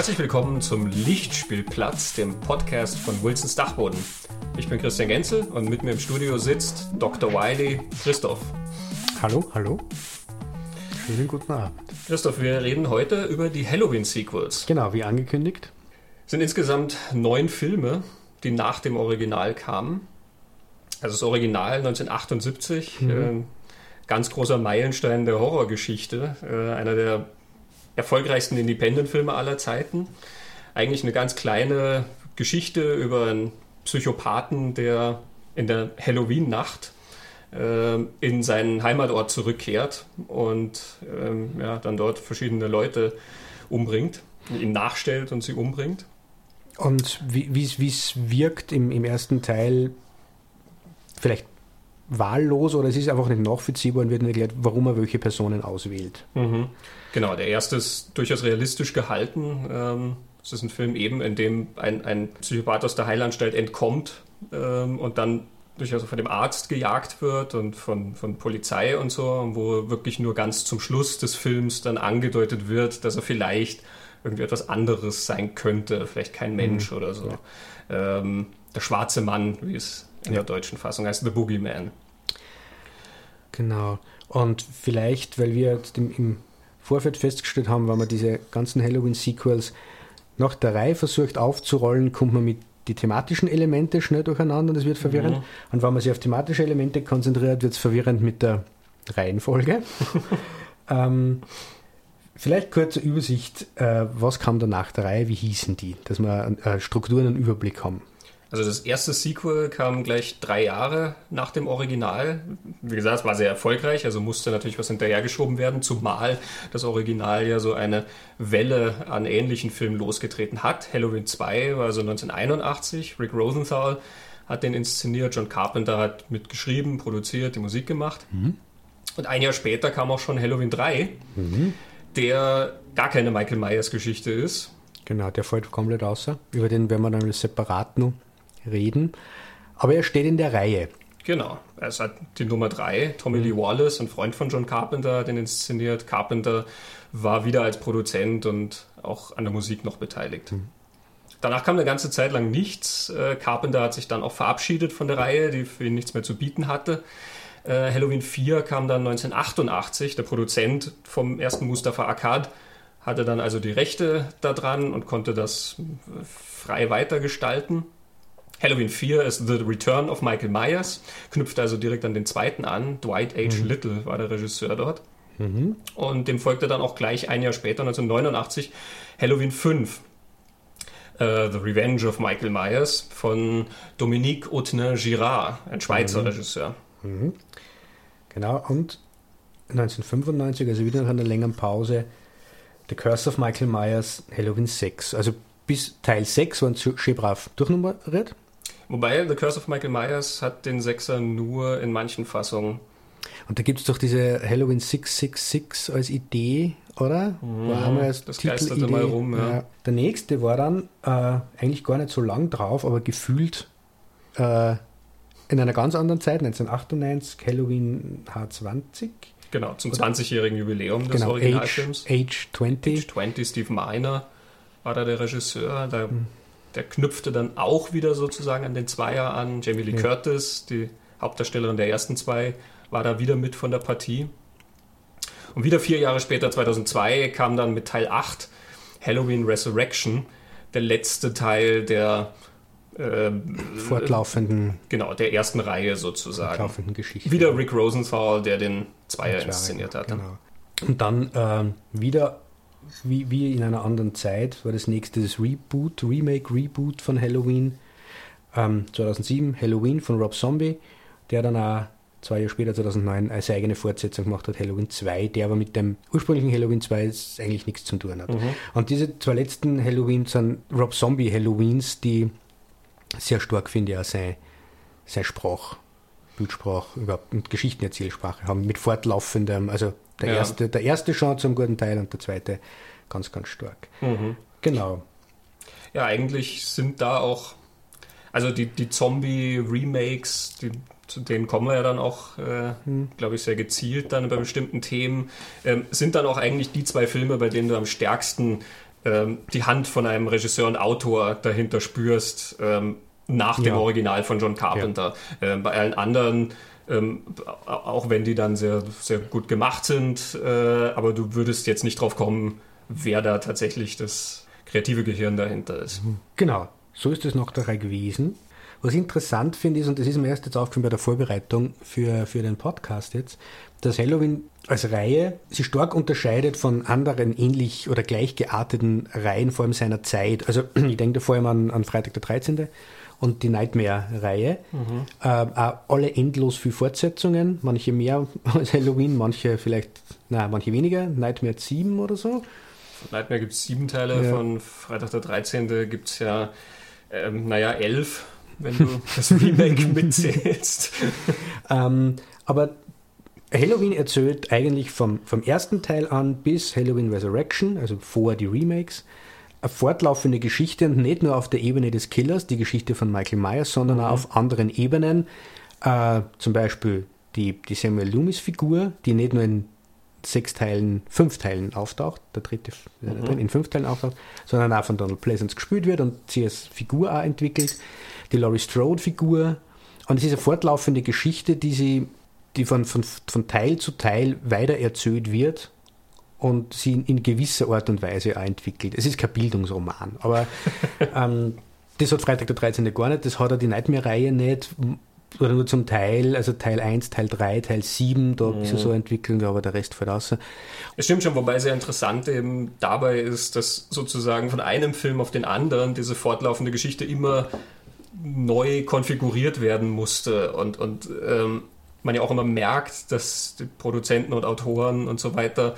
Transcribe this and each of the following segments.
Herzlich willkommen zum Lichtspielplatz, dem Podcast von Wilsons Dachboden. Ich bin Christian Genzel und mit mir im Studio sitzt Dr. Wiley Christoph. Hallo, hallo. Schönen guten Abend. Christoph, wir reden heute über die Halloween-Sequels. Genau, wie angekündigt. Es sind insgesamt neun Filme, die nach dem Original kamen. Also das Original 1978, mhm. äh, ganz großer Meilenstein der Horrorgeschichte, äh, einer der erfolgreichsten Independent-Filme aller Zeiten. Eigentlich eine ganz kleine Geschichte über einen Psychopathen, der in der Halloween-Nacht äh, in seinen Heimatort zurückkehrt und ähm, ja, dann dort verschiedene Leute umbringt, ihn nachstellt und sie umbringt. Und wie es wirkt im, im ersten Teil, vielleicht wahllos oder es ist einfach nicht nachvollziehbar und wird nicht erklärt, warum er welche Personen auswählt. Mhm. Genau, der erste ist durchaus realistisch gehalten. Ähm, es ist ein Film eben, in dem ein, ein Psychopath aus der Heilanstalt entkommt ähm, und dann durchaus von dem Arzt gejagt wird und von, von Polizei und so, wo wirklich nur ganz zum Schluss des Films dann angedeutet wird, dass er vielleicht irgendwie etwas anderes sein könnte, vielleicht kein Mensch mhm. oder so. Ja. Ähm, der schwarze Mann, wie es in ja. der deutschen Fassung heißt, The Boogeyman. Genau. Und vielleicht, weil wir jetzt im, im Vorfeld festgestellt haben, wenn man diese ganzen Halloween-Sequels nach der Reihe versucht aufzurollen, kommt man mit die thematischen Elemente schnell durcheinander und es wird verwirrend. Mhm. Und wenn man sich auf thematische Elemente konzentriert, wird es verwirrend mit der Reihenfolge. ähm, vielleicht kurze Übersicht, äh, was kam da nach der Reihe, wie hießen die, dass wir äh, Strukturen und Überblick haben. Also das erste Sequel kam gleich drei Jahre nach dem Original. Wie gesagt, es war sehr erfolgreich, also musste natürlich was hinterhergeschoben werden, zumal das Original ja so eine Welle an ähnlichen Filmen losgetreten hat. Halloween 2 war also 1981, Rick Rosenthal hat den inszeniert, John Carpenter hat mitgeschrieben, produziert, die Musik gemacht. Mhm. Und ein Jahr später kam auch schon Halloween 3, mhm. der gar keine Michael Myers Geschichte ist. Genau, der fällt komplett außer. Über den werden wir dann separat noch reden. Aber er steht in der Reihe. Genau, er ist halt die Nummer 3. Tommy mhm. Lee Wallace, ein Freund von John Carpenter, hat ihn inszeniert. Carpenter war wieder als Produzent und auch an der Musik noch beteiligt. Mhm. Danach kam eine ganze Zeit lang nichts. Äh, Carpenter hat sich dann auch verabschiedet von der Reihe, die für ihn nichts mehr zu bieten hatte. Äh, Halloween 4 kam dann 1988. Der Produzent vom ersten Mustafa Akkad hatte dann also die Rechte daran und konnte das frei weitergestalten. Halloween 4 ist The Return of Michael Myers, knüpft also direkt an den zweiten an. Dwight H. Mhm. Little war der Regisseur dort. Mhm. Und dem folgte dann auch gleich ein Jahr später, 1989, Halloween 5. Uh, äh, The Revenge of Michael Myers von Dominique Autner-Girard, ein Schweizer mhm. Regisseur. Mhm. Genau, und 1995, also wieder nach einer längeren Pause, The Curse of Michael Myers, Halloween 6. Also bis Teil 6 waren schön brav durchnummeriert. Wobei The Curse of Michael Myers hat den Sechser nur in manchen Fassungen. Und da gibt es doch diese Halloween 666 als Idee, oder? Mhm, war einmal als das geisterte mal rum, ja. ja. Der nächste war dann äh, eigentlich gar nicht so lang drauf, aber gefühlt äh, in einer ganz anderen Zeit, 1998, Halloween H20. Genau, zum 20-jährigen Jubiläum des genau, Originalfilms. Age, Age 20. Age 20, Steve Miner war da der Regisseur. Da mhm der knüpfte dann auch wieder sozusagen an den Zweier an. Jamie Lee ja. Curtis, die Hauptdarstellerin der ersten zwei, war da wieder mit von der Partie. Und wieder vier Jahre später, 2002, kam dann mit Teil 8 Halloween Resurrection, der letzte Teil der äh, fortlaufenden genau der ersten Reihe sozusagen fortlaufenden Geschichte wieder Rick Rosenthal der den Zweier inszeniert hat genau. und dann äh, wieder wie, wie in einer anderen Zeit war das nächste das Reboot, Remake, Reboot von Halloween. Ähm, 2007 Halloween von Rob Zombie, der dann auch zwei Jahre später, 2009, eine eigene Fortsetzung gemacht hat, Halloween 2, der aber mit dem ursprünglichen Halloween 2 eigentlich nichts zu tun hat. Mhm. Und diese zwei letzten Halloween sind Rob Zombie Halloweens, die sehr stark, finde ich, auch seine, seine Sprach, Bildsprache, überhaupt und Geschichtenerzählsprache haben, mit fortlaufendem, also der, ja. erste, der erste schon zum guten Teil und der zweite ganz, ganz stark. Mhm. Genau. Ja, eigentlich sind da auch, also die, die Zombie-Remakes, zu denen kommen wir ja dann auch, äh, mhm. glaube ich, sehr gezielt dann bei bestimmten Themen, ähm, sind dann auch eigentlich die zwei Filme, bei denen du am stärksten ähm, die Hand von einem Regisseur und Autor dahinter spürst, ähm, nach dem Ja. Original von John Carpenter. Ähm, bei allen anderen, ähm, auch wenn die dann sehr, sehr gut gemacht sind, äh, aber du würdest jetzt nicht drauf kommen, wer da tatsächlich das kreative Gehirn dahinter ist. Genau, so ist es noch dabei gewesen. Was ich interessant finde, ist, und das ist mir erst jetzt aufgefallen bei der Vorbereitung für, für den Podcast jetzt, dass Halloween als Reihe sich stark unterscheidet von anderen ähnlich oder gleich gearteten Reihen, vor allem seiner Zeit. Also ich denke da vor allem an, an Freitag der 13. und die Nightmare-Reihe. Äh, auch alle endlos viel Fortsetzungen, manche mehr als Halloween, manche vielleicht, na, manche weniger, Nightmare 7 oder so. Von Nightmare gibt es sieben Teile, Ja. von Freitag der 13. gibt es ja, ähm, naja, elf, wenn du das Remake mitzählst. Ähm, aber Halloween erzählt eigentlich vom, vom ersten Teil an bis Halloween Resurrection, also vor die Remakes, eine fortlaufende Geschichte und nicht nur auf der Ebene des Killers, die Geschichte von Michael Myers, sondern auch auf anderen Ebenen. Äh, zum Beispiel die, die Samuel Loomis-Figur, die nicht nur in sechs Teilen, fünf Teilen auftaucht, der dritte äh, drin, in fünf Teilen auftaucht, sondern auch von Donald Pleasance gespielt wird und sie als Figur auch entwickelt. Die Laurie Strode-Figur. Und es ist eine fortlaufende Geschichte, die sie, die von, von, von Teil zu Teil weiter erzählt wird und sie in, in gewisser Art und Weise auch entwickelt. Es ist kein Bildungsroman, aber ähm, das hat Freitag der 13. gar nicht, das hat auch die Nightmare-Reihe nicht, oder nur zum Teil, also Teil 1, Teil 3, Teil 7, da ist es so entwickelt, aber der Rest fällt aus. Es stimmt schon, wobei sehr interessant eben dabei ist, dass sozusagen von einem Film auf den anderen diese fortlaufende Geschichte immer neu konfiguriert werden musste und, und ähm, man ja auch immer merkt, dass die Produzenten und Autoren und so weiter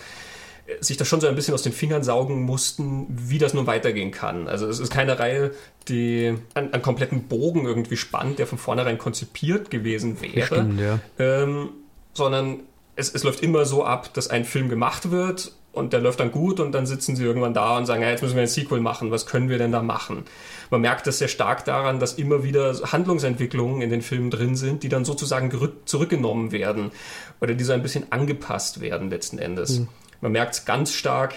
sich das schon so ein bisschen aus den Fingern saugen mussten, wie das nun weitergehen kann. Also es ist keine Reihe, die einen, einen kompletten Bogen irgendwie spannt, der von vornherein konzipiert gewesen wäre Stimmt, ja. ähm, sondern es, es läuft immer so ab, dass ein Film gemacht wird und der läuft dann gut und dann sitzen sie irgendwann da und sagen, ja, jetzt müssen wir ein Sequel machen, was können wir denn da machen? Man merkt das sehr stark daran, dass immer wieder Handlungsentwicklungen in den Filmen drin sind, die dann sozusagen zurückgenommen werden oder die so ein bisschen angepasst werden letzten Endes. Man merkt es ganz stark,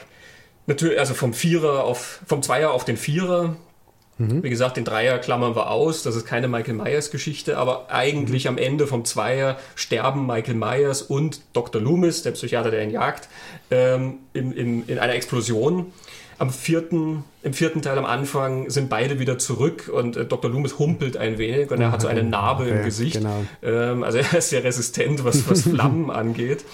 natürlich, also vom Vierer auf, vom Zweier auf den Vierer, wie gesagt, den Dreier klammern wir aus, das ist keine Michael Myers Geschichte, aber eigentlich am Ende vom Zweier sterben Michael Myers und Dr. Loomis, der Psychiater, der ihn jagt, ähm, in, in, in einer Explosion. Am vierten, Im vierten Teil am Anfang sind beide wieder zurück und äh, Dr. Loomis humpelt ein wenig und er hat so eine Narbe im Gesicht. genau. Ähm, also er ist sehr resistent, was, was Flammen angeht.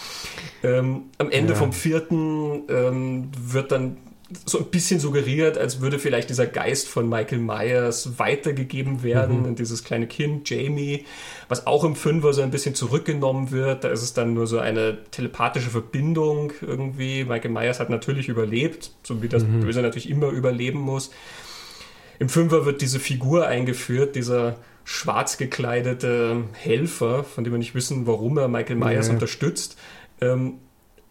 Ähm, am Ende Ja. vom vierten ähm, wird dann so ein bisschen suggeriert, als würde vielleicht dieser Geist von Michael Myers weitergegeben werden in dieses kleine Kind, Jamie, was auch im Fünfer so ein bisschen zurückgenommen wird. Da ist es dann nur so eine telepathische Verbindung irgendwie. Michael Myers hat natürlich überlebt, so wie das Böse natürlich immer überleben muss. Im Fünfer wird diese Figur eingeführt, dieser schwarz gekleidete Helfer, von dem wir nicht wissen, warum er Michael Myers Ja. unterstützt. Ähm,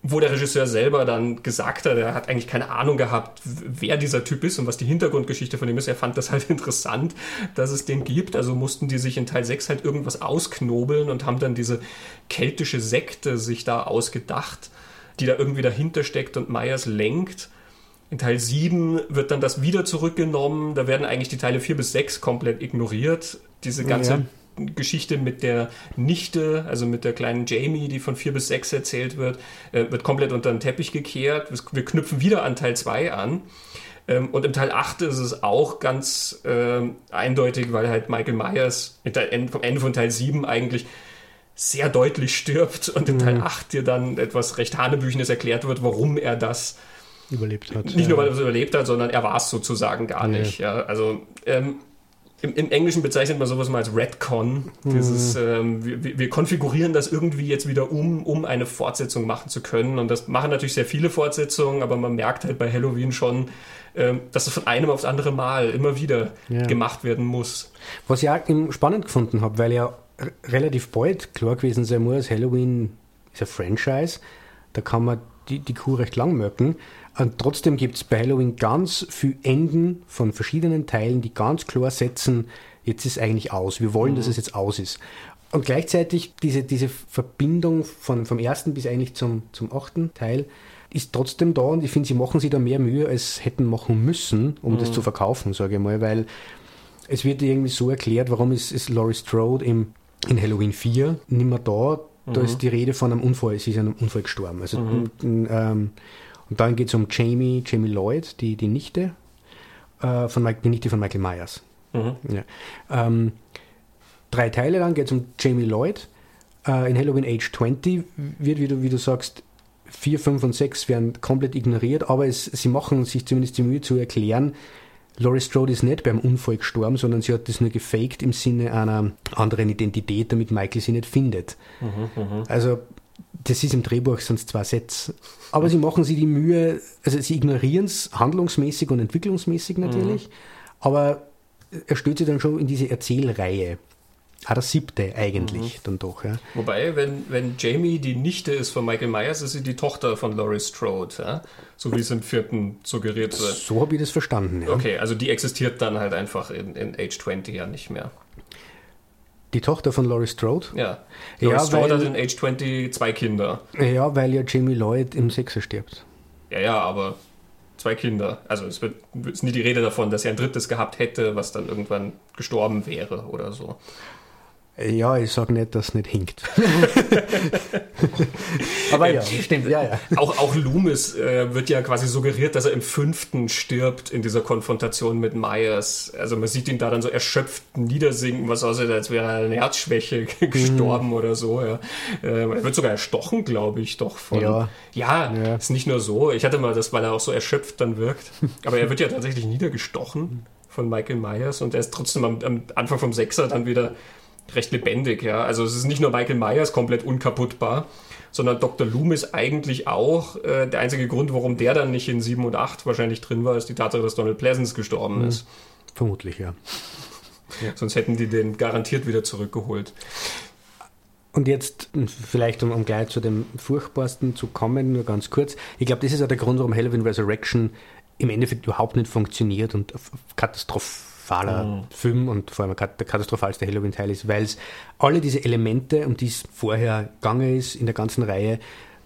wo der Regisseur selber dann gesagt hat, er hat eigentlich keine Ahnung gehabt, wer dieser Typ ist und was die Hintergrundgeschichte von ihm ist. Er fand das halt interessant, dass es den gibt. Also mussten die sich in Teil 6 halt irgendwas ausknobeln und haben dann diese keltische Sekte sich da ausgedacht, die da irgendwie dahinter steckt und Myers lenkt. In Teil 7 wird dann das wieder zurückgenommen. Da werden eigentlich die Teile 4 bis 6 komplett ignoriert. Diese ganze Ja. Geschichte mit der Nichte, also mit der kleinen Jamie, die von 4 bis 6 erzählt wird, äh, wird komplett unter den Teppich gekehrt. Wir- knüpfen wieder an Teil 2 an. Ähm, Und im Teil 8 ist es auch ganz ähm, eindeutig, weil halt Michael Myers vom Ende von Teil 7 eigentlich sehr deutlich stirbt und in Teil 8 dir dann etwas recht Hanebüchenes erklärt wird, warum er das Überlebt hat. nicht nur, weil er es überlebt hat, sondern er war es sozusagen gar Ja. nicht. Ja, also ähm, im, im Englischen bezeichnet man sowas mal als Redcon. Dieses, ähm, wir, wir konfigurieren das irgendwie jetzt wieder um, um eine Fortsetzung machen zu können. Und das machen natürlich sehr viele Fortsetzungen, aber man merkt halt bei Halloween schon, ähm, dass es von einem aufs andere Mal immer wieder Ja. gemacht werden muss. Was ich auch spannend gefunden habe, weil ja relativ bald klar gewesen sein muss, Halloween ist ein Franchise, da kann man die, die Kuh recht lang möcken. Und trotzdem gibt es bei Halloween ganz viele Enden von verschiedenen Teilen, die ganz klar setzen, jetzt ist eigentlich aus. Wir wollen, dass es jetzt aus ist. Und gleichzeitig diese, diese Verbindung von, vom ersten bis eigentlich zum, zum achten Teil ist trotzdem da und ich finde, sie machen sich da mehr Mühe, als hätten machen müssen, um mhm. das zu verkaufen, sage ich mal, weil es wird irgendwie so erklärt, warum ist, ist Laurie Strode im, in Halloween 4 nicht mehr da. Da mhm. ist die Rede von einem Unfall, sie ist an einem Unfall gestorben. Also, mhm. ähm, und dann geht es um Jamie, Jamie Lloyd, die, die Nichte, äh, von, die Nichte von Michael Myers. Mhm. Ja. Ähm, drei Teile lang geht es um Jamie Lloyd. Äh, in Halloween Age 20 wird, wie du, wie du sagst, 4, 5 und 6 werden komplett ignoriert, aber es, sie machen sich zumindest die Mühe zu erklären, Laurie Strode ist nicht beim Unfall gestorben, sondern sie hat das nur gefaked im Sinne einer anderen Identität, damit Michael sie nicht findet. Mhm, mh. Also das ist im Drehbuch sonst zwei Sätze. Aber sie machen sich die Mühe, also sie ignorieren es handlungsmäßig und entwicklungsmäßig natürlich, mhm. aber er stellt sich dann schon in diese Erzählreihe. Ah, das siebte eigentlich mhm. dann doch, ja. Wobei, wenn, wenn Jamie die Nichte ist von Michael Myers, ist sie die Tochter von Laurie Strode, ja? so wie es im vierten suggeriert wird. So habe ich das verstanden, ja. Okay, also die existiert dann halt einfach in, in Age 20 ja nicht mehr. Die Tochter von Laurie Strode? Ja. Laurie ja, Strode weil, hat in Age 20 zwei Kinder. Ja, weil ja Jamie Lloyd im Sechser stirbt. Ja, ja, aber zwei Kinder. Also es wird ist nie die Rede davon, dass er ein drittes gehabt hätte, was dann irgendwann gestorben wäre oder so. Ja, ich sage nicht, dass es nicht hinkt. Aber ja, ähm, stimmt, ja, ja. Auch, auch Loomis äh, wird ja quasi suggeriert, dass er im fünften stirbt in dieser Konfrontation mit Myers. Also man sieht ihn da dann so erschöpft niedersinken, was aussieht, als wäre er eine Herzschwäche gestorben mhm. oder so. Ja. Äh, er wird sogar erstochen, glaube ich, doch von. Ja. ja, ja, ist nicht nur so. Ich hatte mal das, weil er auch so erschöpft dann wirkt. Aber er wird ja tatsächlich niedergestochen von Michael Myers und er ist trotzdem am, am Anfang vom Sechser dann wieder recht lebendig, ja. Also es ist nicht nur Michael Myers komplett unkaputtbar, sondern Dr. Loomis eigentlich auch. Äh, der einzige Grund, warum der dann nicht in 7 und 8 wahrscheinlich drin war, ist die Tatsache, dass Donald Pleasance gestorben mhm. ist. Vermutlich, ja. ja. Sonst hätten die den garantiert wieder zurückgeholt. Und jetzt vielleicht, um, um, gleich zu dem Furchtbarsten zu kommen, nur ganz kurz. Ich glaube, das ist auch der Grund, warum Halloween Resurrection im Endeffekt überhaupt nicht funktioniert und katastrophal katastrophaler mhm. Film und vor allem der katastrophalste Halloween-Teil ist, weil es alle diese Elemente, um die es vorher gegangen ist in der ganzen Reihe,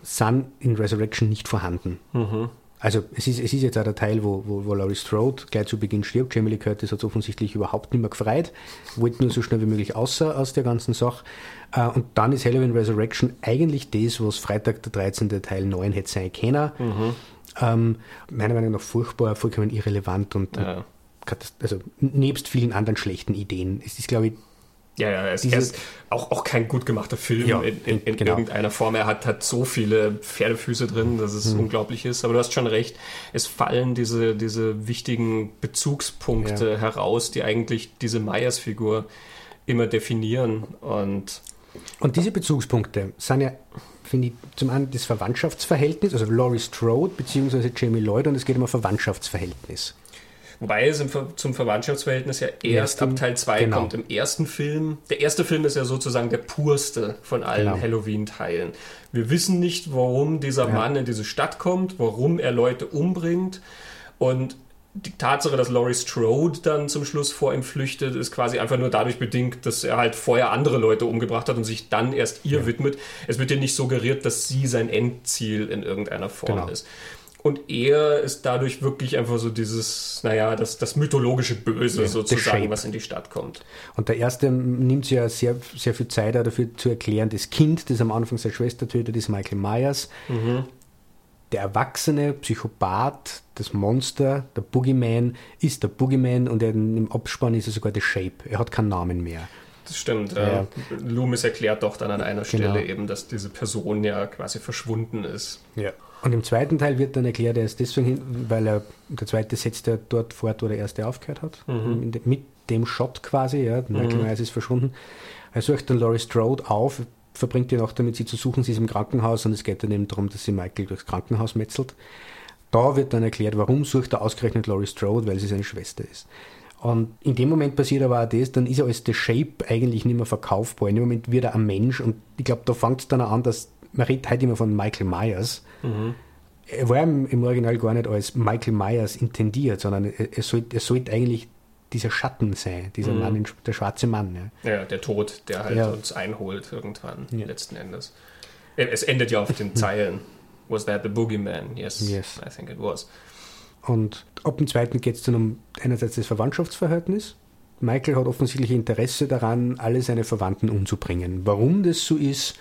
sind in Resurrection nicht vorhanden. Mhm. Also es ist, es ist jetzt auch der Teil, wo, wo, wo Laurie Strode gleich zu Beginn stirbt. Jamie Lee Curtis hat es offensichtlich überhaupt nicht mehr gefreut, wollte nur so schnell wie möglich außer aus der ganzen Sache. Äh, und dann ist Halloween Resurrection eigentlich das, was Freitag der 13. Teil 9 hätte sein können. Mhm. Ähm, meiner Meinung nach furchtbar, vollkommen irrelevant und ja also nebst vielen anderen schlechten Ideen. Es ist, glaube ich, ja, ja, es ist auch, auch kein gut gemachter Film ja, in, in, in genau. irgendeiner Form. Er hat, hat so viele Pferdefüße drin, dass es mhm. unglaublich ist. Aber du hast schon recht, es fallen diese, diese wichtigen Bezugspunkte ja. heraus, die eigentlich diese Meyers-Figur immer definieren. Und, und diese Bezugspunkte sind ja, finde ich, zum einen das Verwandtschaftsverhältnis, also Laurie Strode bzw. Jamie Lloyd, und es geht um ein Verwandtschaftsverhältnis. Wobei es im, zum Verwandtschaftsverhältnis ja erst ab Teil 2 genau. kommt. Im ersten Film, der erste Film ist ja sozusagen der purste von allen genau. Halloween-Teilen. Wir wissen nicht, warum dieser ja. Mann in diese Stadt kommt, warum er Leute umbringt. Und die Tatsache, dass Laurie Strode dann zum Schluss vor ihm flüchtet, ist quasi einfach nur dadurch bedingt, dass er halt vorher andere Leute umgebracht hat und sich dann erst ihr ja. widmet. Es wird dir nicht suggeriert, dass sie sein Endziel in irgendeiner Form genau. ist. Und er ist dadurch wirklich einfach so dieses, naja, das, das mythologische Böse ja, sozusagen, was in die Stadt kommt. Und der erste nimmt sich ja sehr, sehr viel Zeit dafür zu erklären, das Kind, das am Anfang seine Schwester tötet, ist Michael Myers. Mhm. Der erwachsene Psychopath, das Monster, der Boogeyman, ist der Boogeyman und im Abspann ist er sogar der Shape. Er hat keinen Namen mehr. Das stimmt. Ja. Äh, Loomis erklärt doch dann an einer genau. Stelle eben, dass diese Person ja quasi verschwunden ist. Ja. Und im zweiten Teil wird dann erklärt, er ist deswegen hin, weil er, der zweite setzt er dort fort, wo der erste aufgehört hat. Mhm. De, mit dem Shot quasi, ja. Michael mhm. Myers ist verschwunden. Er sucht dann Laurie Strode auf, verbringt die Nacht damit, sie zu suchen. Sie ist im Krankenhaus und es geht dann eben darum, dass sie Michael durchs Krankenhaus metzelt. Da wird dann erklärt, warum sucht er ausgerechnet Laurie Strode, weil sie seine Schwester ist. Und in dem Moment passiert aber auch das, dann ist er als The Shape eigentlich nicht mehr verkaufbar. In dem Moment wird er ein Mensch und ich glaube, da fängt es dann auch an, dass man redet heute immer von Michael Myers. Mhm. Er war im, Original gar nicht als Michael Myers intendiert, sondern er, sollte, sollte eigentlich dieser Schatten sein, dieser mhm. Mann, der schwarze Mann. Ja, ja der Tod, der halt ja. uns einholt irgendwann, ja. letzten Endes. Es endet ja auf den Zeilen. Was that the boogeyman? Yes, Yes. I think it was. Und ab dem zweiten geht es dann um einerseits das Verwandtschaftsverhältnis. Michael hat offensichtlich Interesse daran, alle seine Verwandten umzubringen. Warum das so ist,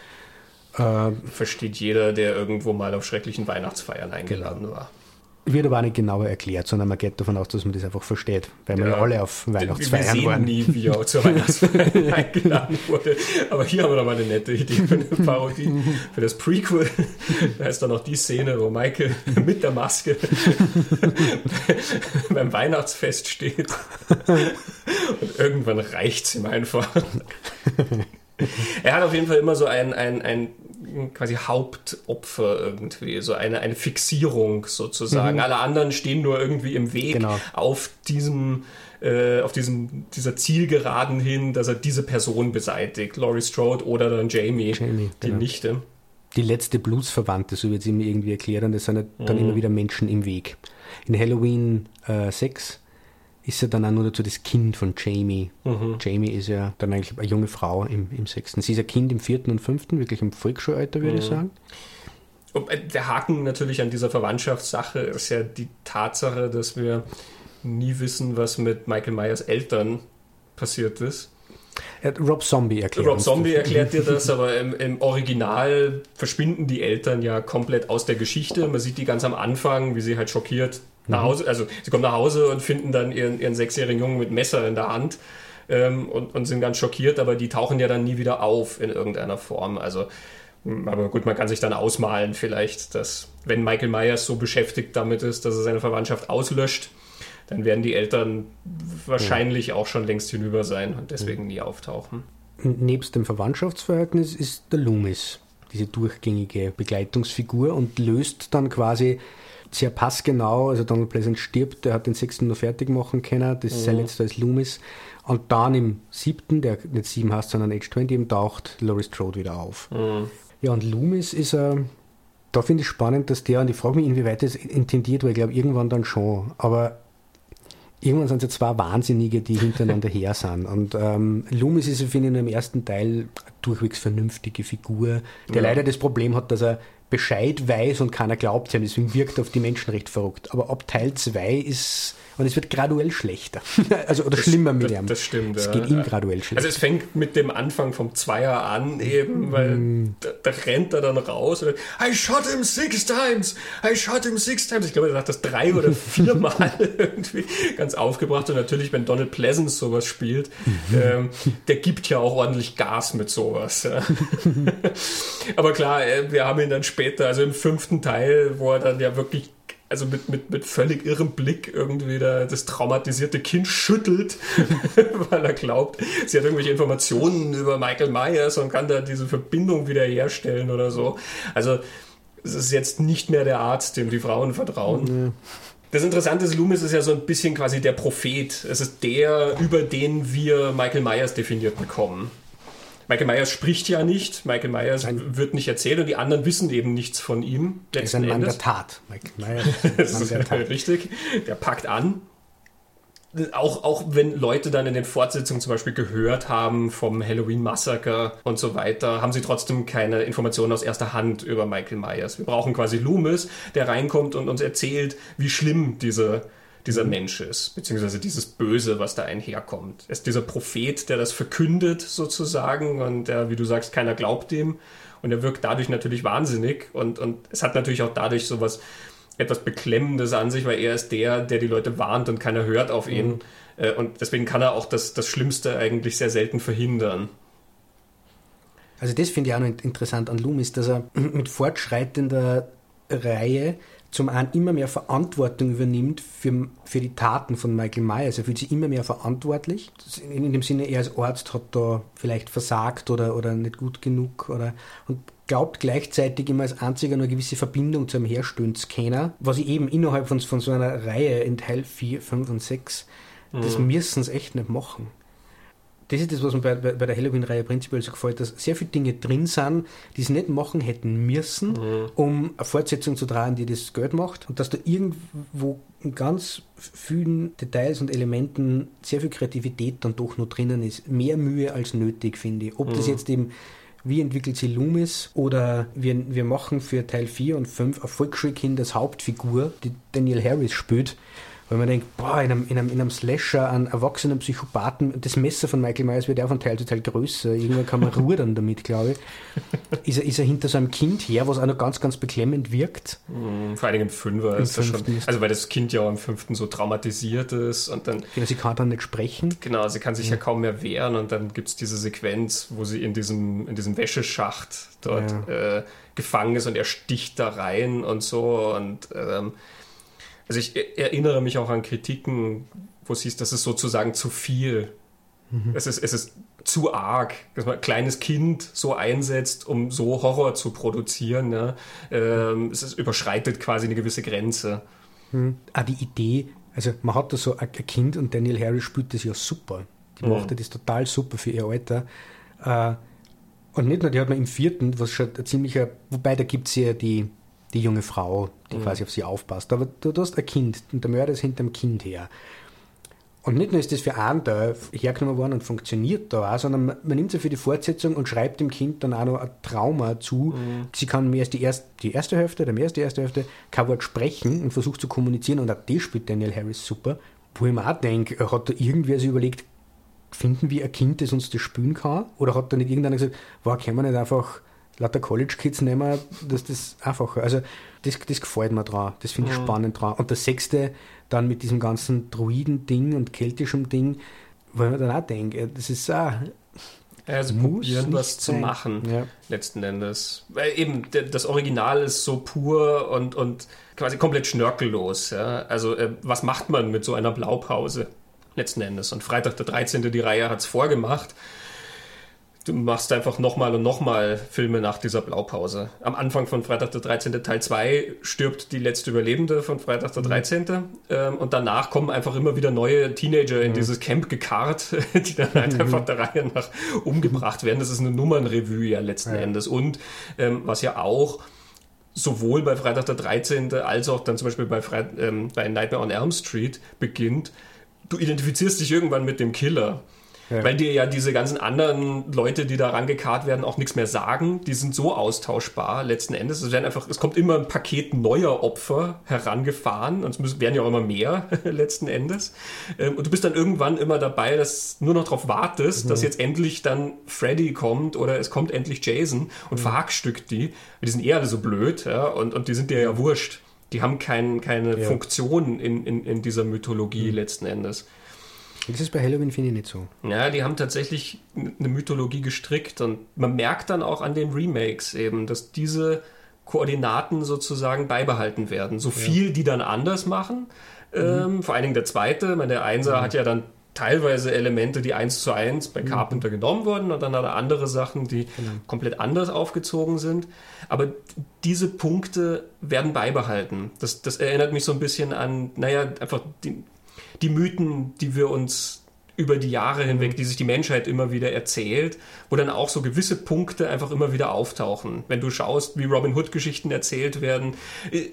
äh, Versteht jeder, der irgendwo mal auf schrecklichen Weihnachtsfeiern eingeladen war. wird aber auch nicht genauer erklärt, sondern man geht davon aus, dass man das einfach versteht, weil wir Ja. ja alle auf Wir Weihnachtsfeiern sehen waren. nie, wie er zur Weihnachtsfeier eingeladen wurde. Aber hier haben wir noch mal eine nette Idee für eine Parodie. Für das Prequel. Da ist dann noch die Szene, wo Michael mit der Maske beim Weihnachtsfest steht. Und irgendwann reicht es ihm einfach. Er hat auf jeden Fall immer so ein, ein, ein quasi Hauptopfer irgendwie, so eine, eine Fixierung sozusagen. Alle anderen stehen nur irgendwie im Weg Genau. auf diesem äh, auf diesem, dieser Zielgeraden hin, dass er diese Person beseitigt. Laurie Strode oder dann Jamie, Jamie, die genau. Nichte. Die letzte Blutsverwandte, so wird es ihm irgendwie erklärt, und es sind dann immer wieder Menschen im Weg. In Halloween äh, 6 ist er dann auch nur dazu das Kind von Jamie. Jamie ist ja dann eigentlich eine junge Frau im, im sechsten. Sie ist ein Kind im vierten und fünften, wirklich im Volksschulalter, würde ich sagen. Und, äh, Der Haken natürlich an dieser Verwandtschaftssache ist ja die Tatsache, dass wir nie wissen, was mit Michael Myers Eltern passiert ist. Rob Zombie erklärt. Rob Zombie das. erklärt dir das, aber im, im Original verschwinden die Eltern ja komplett aus der Geschichte. Man sieht die ganz am Anfang, wie sie halt schockiert nach Hause, also sie kommen nach Hause und finden dann ihren, ihren sechsjährigen Jungen mit Messer in der Hand ähm, und, und sind ganz schockiert, aber die tauchen ja dann nie wieder auf in irgendeiner Form. Also, mh, aber gut, man kann sich dann ausmalen vielleicht, dass wenn Michael Myers so beschäftigt damit ist, dass er seine Verwandtschaft auslöscht, dann werden die Eltern wahrscheinlich auch schon längst hinüber sein und deswegen nie auftauchen. Nebst dem Verwandtschaftsverhältnis ist der Loomis, diese durchgängige Begleitungsfigur und löst dann quasi sehr passgenau, also Donald Pleasant stirbt, der hat den sechsten nur fertig machen können, das ist sein letzter als Loomis. Und dann im siebten, der nicht sieben heißt, sondern Age 20, eben taucht Laurie Strode wieder auf. Ja, und Loomis ist ein, da finde ich spannend, dass der, und ich frage mich, inwieweit das intendiert war, ich glaube irgendwann dann schon, aber irgendwann sind es ja zwei Wahnsinnige, die hintereinander her sind. Und ähm, Loomis ist, finde ich, in dem ersten Teil eine durchwegs vernünftige Figur, der Ja. leider das Problem hat, dass er Bescheid weiß und keiner glaubt ihm, deswegen wirkt auf die Menschen recht verrückt. Aber ab Teil 2 ist, und es wird graduell schlechter. also, oder schlimmer mit das, ihm. Das stimmt. Es ja. geht ihm graduell schlechter. Also es fängt mit dem Anfang vom Zweier an eben, weil Mhm. da, da rennt er dann raus und I shot him six times, I shot him six times. Ich glaube, er sagt das drei oder viermal irgendwie ganz aufgebracht und natürlich, wenn Donald Pleasance sowas spielt, ähm, der gibt ja auch ordentlich Gas mit sowas. Ja. Aber klar, äh, wir haben ihn dann später, also im fünften Teil, wo er dann ja wirklich also mit, mit, mit völlig irrem Blick irgendwie da das traumatisierte Kind schüttelt, weil er glaubt, sie hat irgendwelche Informationen über Michael Myers und kann da diese Verbindung wiederherstellen oder so. Also es ist jetzt nicht mehr der Arzt, dem die Frauen vertrauen. Das Interessante ist, Loomis ist ja so ein bisschen quasi der Prophet. Es ist der, über den wir Michael Myers definiert bekommen. Michael Myers spricht ja nicht, Michael Myers wird nicht erzählt und die anderen wissen eben nichts von ihm. er ist ein Mann Endes. der Tat. Michael Myers Das ist ein Mann der Tat. richtig. Der packt an. Auch, auch wenn Leute dann in den Fortsetzungen zum Beispiel gehört haben vom Halloween-Massaker und so weiter, haben sie trotzdem keine Informationen aus erster Hand über Michael Myers. Wir brauchen quasi Loomis, der reinkommt und uns erzählt, wie schlimm diese, dieser Mensch ist, beziehungsweise dieses Böse, was da einherkommt. Er ist dieser Prophet, der das verkündet sozusagen und der, wie du sagst, keiner glaubt dem und er wirkt dadurch natürlich wahnsinnig und, und es hat natürlich auch dadurch sowas etwas Beklemmendes an sich, weil er ist der, der die Leute warnt und keiner hört auf ihn. Äh, Und deswegen kann er auch das, das Schlimmste eigentlich sehr selten verhindern. Also das finde ich auch noch interessant an Loomis, dass er mit fortschreitender Reihe zum einen immer mehr Verantwortung übernimmt für, für die Taten von Michael Myers. Er fühlt sich immer mehr verantwortlich. In, in dem Sinne, er als Arzt hat da vielleicht versagt oder, oder nicht gut genug oder und glaubt gleichzeitig immer als einziger eine gewisse Verbindung zu einem können, was ich eben innerhalb von, von so einer Reihe in Teil 4, 5 und 6, das müssen sie echt nicht machen das ist das, was mir bei, bei, bei der Halloween-Reihe prinzipiell so gefällt, dass sehr viele Dinge drin sind, die sie nicht machen hätten müssen, um eine Fortsetzung zu tragen, die das Geld macht. Und dass da irgendwo in ganz vielen Details und Elementen sehr viel Kreativität dann doch noch drinnen ist. Mehr Mühe als nötig, finde ich. Ob das jetzt eben wie entwickelt sie Loomis oder wir, wir machen für Teil 4 und 5 eine Volksschulkind als Hauptfigur, die Daniel Harris spielt. Weil man denkt, boah, in einem, in einem, in einem Slasher an erwachsenen Psychopathen, das Messer von Michael Myers wird ja von Teil zu Teil größer. Irgendwann kann man rudern damit, glaube ich. Ist er, ist er hinter so einem Kind her, was auch noch ganz, ganz beklemmend wirkt. Mm, vor allem im Fünfer Im ist das schon. Also weil das Kind ja auch im fünften so traumatisiert ist und dann Genau, sie kann dann nicht sprechen. Genau, sie kann sich ja kaum mehr wehren und dann gibt es diese Sequenz, wo sie in diesem, in diesem Wäscheschacht dort äh, gefangen ist und er sticht da rein und so. Und ähm, also ich e- erinnere mich auch an Kritiken, wo es hieß, das ist sozusagen zu viel. Es, ist, es ist zu arg, dass man ein kleines Kind so einsetzt, um so Horror zu produzieren. Ja? Ähm, es ist, überschreitet quasi eine gewisse Grenze. Ah, die Idee, also man hat da so ein Kind und Daniel Harris spielt das ja super. Die Mhm. macht das total super für ihr Alter. Äh, Und nicht nur, die hat man im vierten, was schon ziemlicher, wobei da gibt es ja die, die junge Frau, die Mhm. quasi auf sie aufpasst. Aber du, du hast ein Kind und der Mörder ist hinterm Kind her. Und nicht nur ist das für einen da hergenommen worden und funktioniert da auch, sondern man, man nimmt sie für die Fortsetzung und schreibt dem Kind dann auch noch ein Trauma zu. Sie kann mehr als die, erst, die erste Hälfte oder mehr als die erste Hälfte kein Wort sprechen und versucht zu kommunizieren und auch das spielt Daniel Harris super. Wo ich mir auch denke, hat da irgendwer sich überlegt, finden wir ein Kind, das uns das spielen kann? Oder hat da nicht irgendeiner gesagt, wow, können wir nicht einfach lauter College-Kids nehmen, dass das einfacher. Also das, das gefällt mir dran, das finde ich spannend dran. Und das sechste dann mit diesem ganzen Druiden-Ding und keltischem Ding, weil man dann auch denkt, das ist auch, sie Muss probieren was zu sein. machen, Ja. letzten Endes. Weil eben der- das Original ist so pur und, und quasi komplett schnörkellos. Ja? Also äh, was macht man mit so einer Blaupause letzten Endes? Und Freitag der 13. die Reihe hat es vorgemacht. Du machst einfach nochmal und nochmal Filme nach dieser Blaupause. Am Anfang von Freitag der 13. Teil 2 stirbt die letzte Überlebende von Freitag der 13. Ähm, und danach kommen einfach immer wieder neue Teenager in dieses Camp gekarrt, die dann halt einfach der Reihe nach umgebracht werden. Das ist eine Nummernrevue ja letzten Endes. Und ähm, was ja auch sowohl bei Freitag der 13. als auch dann zum Beispiel bei, Freit ähm, bei Nightmare on Elm Street beginnt, du identifizierst dich irgendwann mit dem Killer. Ja. Weil dir ja diese ganzen anderen Leute, die da rangekarrt werden, auch nichts mehr sagen. Die sind so austauschbar letzten Endes. Es, werden einfach, es kommt immer ein Paket neuer Opfer herangefahren und es müssen, werden ja auch immer mehr letzten Endes. Ähm, und du bist dann irgendwann immer dabei, dass du nur noch darauf wartest, dass jetzt endlich dann Freddy kommt oder es kommt endlich Jason und verhackstückt die. Die sind eh alle so blöd ja, und, und die sind dir ja wurscht. Die haben kein, keine Ja. Funktion in, in, in dieser Mythologie letzten Endes. Das ist bei Halloween finde ich nicht so. Ja, die haben tatsächlich eine Mythologie gestrickt und man merkt dann auch an den Remakes eben, dass diese Koordinaten sozusagen beibehalten werden. So viel die dann anders machen, ähm, vor allen Dingen der zweite, meine, der Einser hat ja dann teilweise Elemente, die eins zu eins bei Carpenter genommen wurden und dann hat er andere Sachen, die komplett anders aufgezogen sind. Aber diese Punkte werden beibehalten. Das, das erinnert mich so ein bisschen an, naja, einfach die, die Mythen, die wir uns über die Jahre hinweg, die sich die Menschheit immer wieder erzählt, wo dann auch so gewisse Punkte einfach immer wieder auftauchen. Wenn du schaust, wie Robin Hood Geschichten erzählt werden,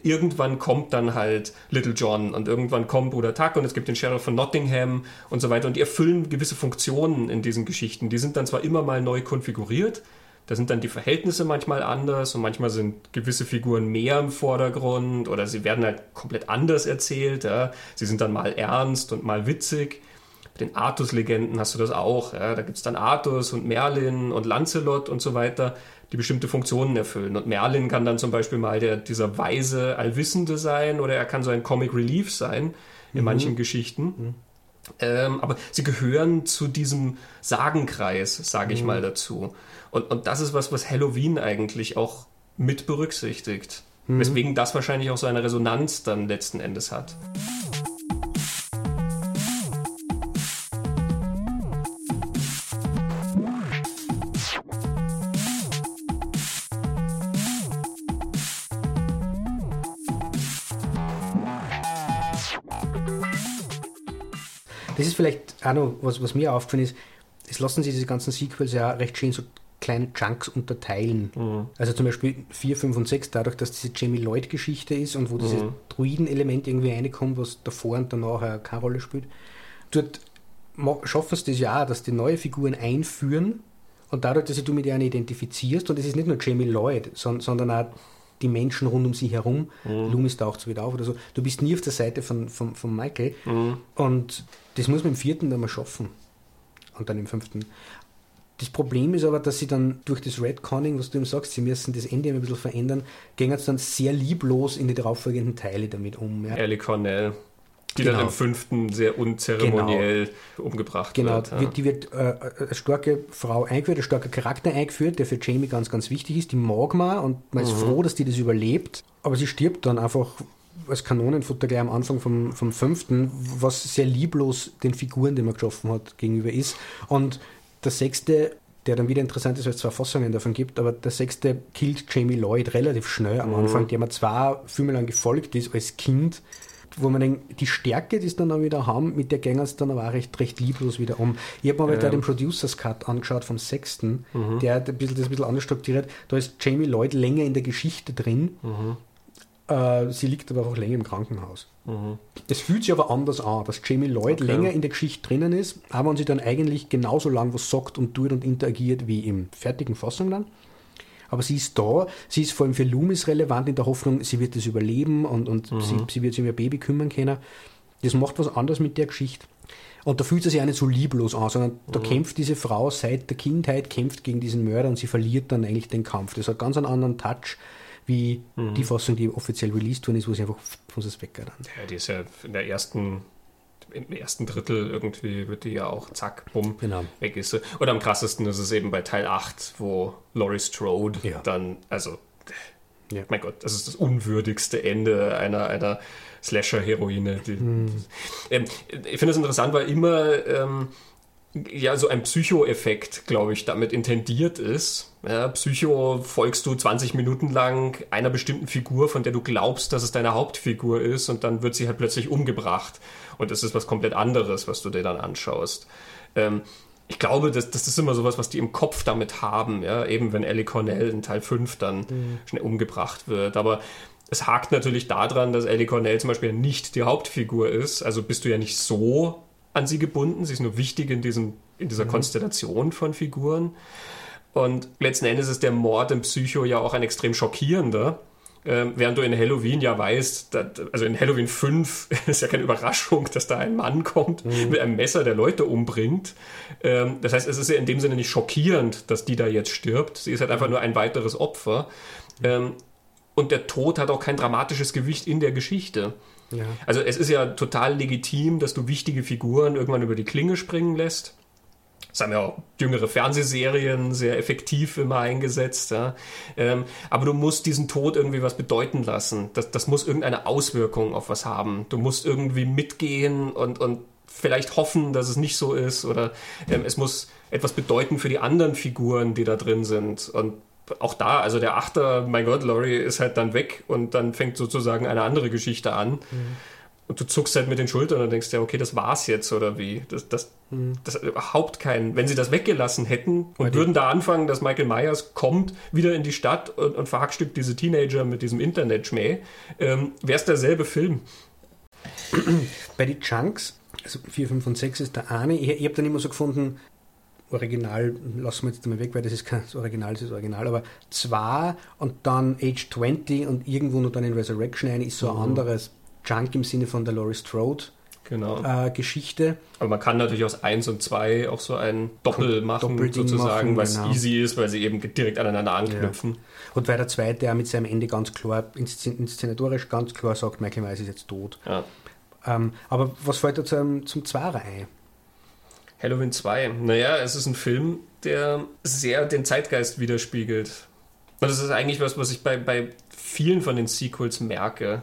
irgendwann kommt dann halt Little John und irgendwann kommt Bruder Tuck und es gibt den Sheriff von Nottingham und so weiter und die erfüllen gewisse Funktionen in diesen Geschichten. Die sind dann zwar immer mal neu konfiguriert, da sind dann die Verhältnisse manchmal anders und manchmal sind gewisse Figuren mehr im Vordergrund oder sie werden halt komplett anders erzählt. Ja. Sie sind dann mal ernst und mal witzig. Bei den Artus-Legenden hast du das auch. Ja. Da gibt es dann Artus und Merlin und Lancelot und so weiter, die bestimmte Funktionen erfüllen. Und Merlin kann dann zum Beispiel mal der, dieser weise Allwissende sein oder er kann so ein Comic Relief sein in manchen Geschichten. Ähm, aber sie gehören zu diesem Sagenkreis, sage ich mal dazu. Und, und das ist was, was Halloween eigentlich auch mit berücksichtigt. Weswegen das wahrscheinlich auch so eine Resonanz dann letzten Endes hat. Das ist vielleicht auch noch, was, was mir aufgefallen ist, es lassen sich diese ganzen Sequels ja recht schön so kleine Chunks unterteilen. Also zum Beispiel 4, 5 und 6, dadurch, dass diese Jamie Lloyd-Geschichte ist und wo dieses Druiden-Element irgendwie reinkommt, was davor und danach keine Rolle spielt. Dort schaffen sie das ja auch, dass die neue Figuren einführen Und dadurch, dass du mit ihr identifizierst, und es ist nicht nur Jamie Lloyd, sondern, sondern auch die Menschen rund um sie herum. Mhm. Loomis taucht so wieder auf oder so. Du bist nie auf der Seite von, von, von Michael. Mhm. Und das muss man im vierten dann mal schaffen. Und dann im fünften. Das Problem ist aber, dass sie dann durch das Redconning, was du ihm sagst, sie müssen das Ende ein bisschen verändern, gehen jetzt dann sehr lieblos in die darauffolgenden Teile damit um. Ja. Ellie Cornell die genau. dann im fünften sehr unzeremoniell genau. umgebracht genau. wird. Genau, ja. die wird äh, eine starke Frau eingeführt, ein starker Charakter eingeführt, der für Jamie ganz, ganz wichtig ist. Die mag man und man ist mhm. froh, dass die das überlebt. Aber sie stirbt dann einfach als Kanonenfutter gleich am Anfang vom, vom fünften, was sehr lieblos den Figuren, die man geschaffen hat, gegenüber ist. Und der sechste der dann wieder interessant ist, weil es zwei Fassungen davon gibt, aber der sechste killt Jamie Lloyd relativ schnell am mhm. Anfang, der mir zwar Filme lang gefolgt ist als Kind, wo man denkt, die Stärke, die sie dann wieder haben, mit der gehen es dann aber auch recht, recht lieblos wieder um. Ich habe mir ja. da den Producers Cut angeschaut vom sechsten, mhm. der ein bisschen, das ein bisschen anders strukturiert. Da ist Jamie Lloyd länger in der Geschichte drin. Mhm. Äh, sie liegt aber auch länger im Krankenhaus. Mhm. Es fühlt sich aber anders an, dass Jamie Lloyd okay. länger in der Geschichte drinnen ist, aber sie dann eigentlich genauso lang was sagt und tut und interagiert wie im fertigen Fassung dann aber sie ist da, sie ist vor allem für Loomis relevant in der Hoffnung, sie wird es überleben und, und mhm. sie, sie, wird sich um ihr Baby kümmern können. Das macht was anderes mit der Geschichte. Und da fühlt sie sich auch nicht so lieblos an, sondern mhm. da kämpft diese Frau seit der Kindheit, kämpft gegen diesen Mörder und sie verliert dann eigentlich den Kampf. Das hat ganz einen anderen Touch wie mhm. die Fassung, die offiziell released worden ist, wo sie einfach von uns weggeht. Ja, die ist ja in der ersten im ersten Drittel irgendwie wird die ja auch zack, bumm, genau. weg ist sie. Und am krassesten ist es eben bei Teil 8, wo Laurie Strode ja. dann, also, ja. mein Gott, das ist das unwürdigste Ende einer, einer Slasher-Heroine. Hm. Ähm, ich finde es interessant, weil immer ähm, ja so ein Psycho-Effekt, glaube ich, damit intendiert ist. Ja, Psycho folgst du 20 Minuten lang einer bestimmten Figur, von der du glaubst, dass es deine Hauptfigur ist, und dann wird sie halt plötzlich umgebracht. Und es ist was komplett anderes, was du dir dann anschaust. Ähm, ich glaube, das, das ist immer sowas, was die im Kopf damit haben, ja, eben wenn Ellie Cornell in Teil 5 dann mhm. schnell umgebracht wird. Aber es hakt natürlich daran, dass Ellie Cornell zum Beispiel nicht die Hauptfigur ist. Also bist du ja nicht so an sie gebunden. Sie ist nur wichtig in, diesem, in dieser mhm. Konstellation von Figuren. Und letzten Endes ist der Mord im Psycho ja auch ein extrem schockierender. Ähm, während du in Halloween ja weißt, dass, also in Halloween 5 ist ja keine Überraschung, dass da ein Mann kommt mhm. mit einem Messer, der Leute umbringt. Ähm, das heißt, es ist ja in dem Sinne nicht schockierend, dass die da jetzt stirbt. Sie ist halt einfach nur ein weiteres Opfer. Ähm, und der Tod hat auch kein dramatisches Gewicht in der Geschichte. Ja. Also es ist ja total legitim, dass du wichtige Figuren irgendwann über die Klinge springen lässt. Haben ja auch jüngere Fernsehserien sehr effektiv immer eingesetzt. Ja. Ähm, aber du musst diesen Tod irgendwie was bedeuten lassen. Das, das muss irgendeine Auswirkung auf was haben. Du musst irgendwie mitgehen und, und vielleicht hoffen, dass es nicht so ist. Oder ähm, es muss etwas bedeuten für die anderen Figuren, die da drin sind. Und auch da, also der Achter, mein Gott, Laurie ist halt dann weg und dann fängt sozusagen eine andere Geschichte an. Mhm. Und du zuckst halt mit den Schultern und denkst ja, okay, das war's jetzt oder wie? Das, das, hm. das überhaupt kein. Wenn sie das weggelassen hätten und Weil würden da anfangen, dass Michael Myers kommt wieder in die Stadt und, und verhackstückt diese Teenager mit diesem Internet-Schmäh, ähm, wäre es derselbe Film. Bei den Chunks, also 4, 5 und 6 ist der eine, ich, ich habe dann immer so gefunden, Original, lassen wir jetzt mal weg, weil das ist kein das Original, das ist Original, aber zwei und dann Age 20 und irgendwo noch dann in Resurrection ein ist so ein mhm. anderes Junk im Sinne von der Laurie Strode genau. äh, Geschichte. Aber man kann natürlich aus 1 und 2 auch so ein Doppel machen, sozusagen, weil es genau. easy ist, weil sie eben direkt aneinander anknüpfen. Ja. Und weil der zweite ja mit seinem Ende ganz klar, inszenatorisch ganz klar sagt, Michael Myers ist jetzt tot. Ja. Ähm, aber was fällt da zum, zum Zweier ein? Halloween 2. Naja, es ist ein Film, der sehr den Zeitgeist widerspiegelt. Und das ist eigentlich was, was ich bei, bei vielen von den Sequels merke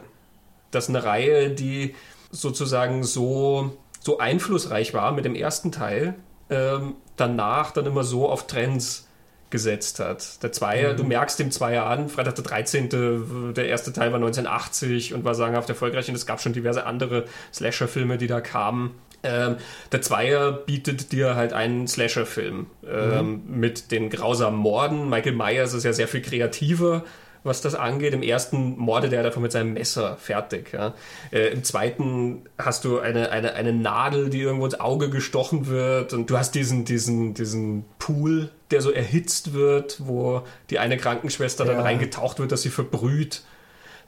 dass eine Reihe, die sozusagen so, so einflussreich war mit dem ersten Teil, ähm, danach dann immer so auf Trends gesetzt hat. Der Zweier, mhm. du merkst dem Zweier an, Freitag der 13., der erste Teil war 1980 und war sagenhaft erfolgreich und es gab schon diverse andere Slasher-Filme, die da kamen. Ähm, der Zweier bietet dir halt einen Slasher-Film ähm, mhm. mit den grausamen Morden. Michael Myers ist ja sehr viel kreativer was das angeht. Im ersten mordet er davon mit seinem Messer fertig. Ja. Äh, Im zweiten hast du eine, eine, eine Nadel, die irgendwo ins Auge gestochen wird und du hast diesen, diesen, diesen Pool, der so erhitzt wird, wo die eine Krankenschwester ja. dann reingetaucht wird, dass sie verbrüht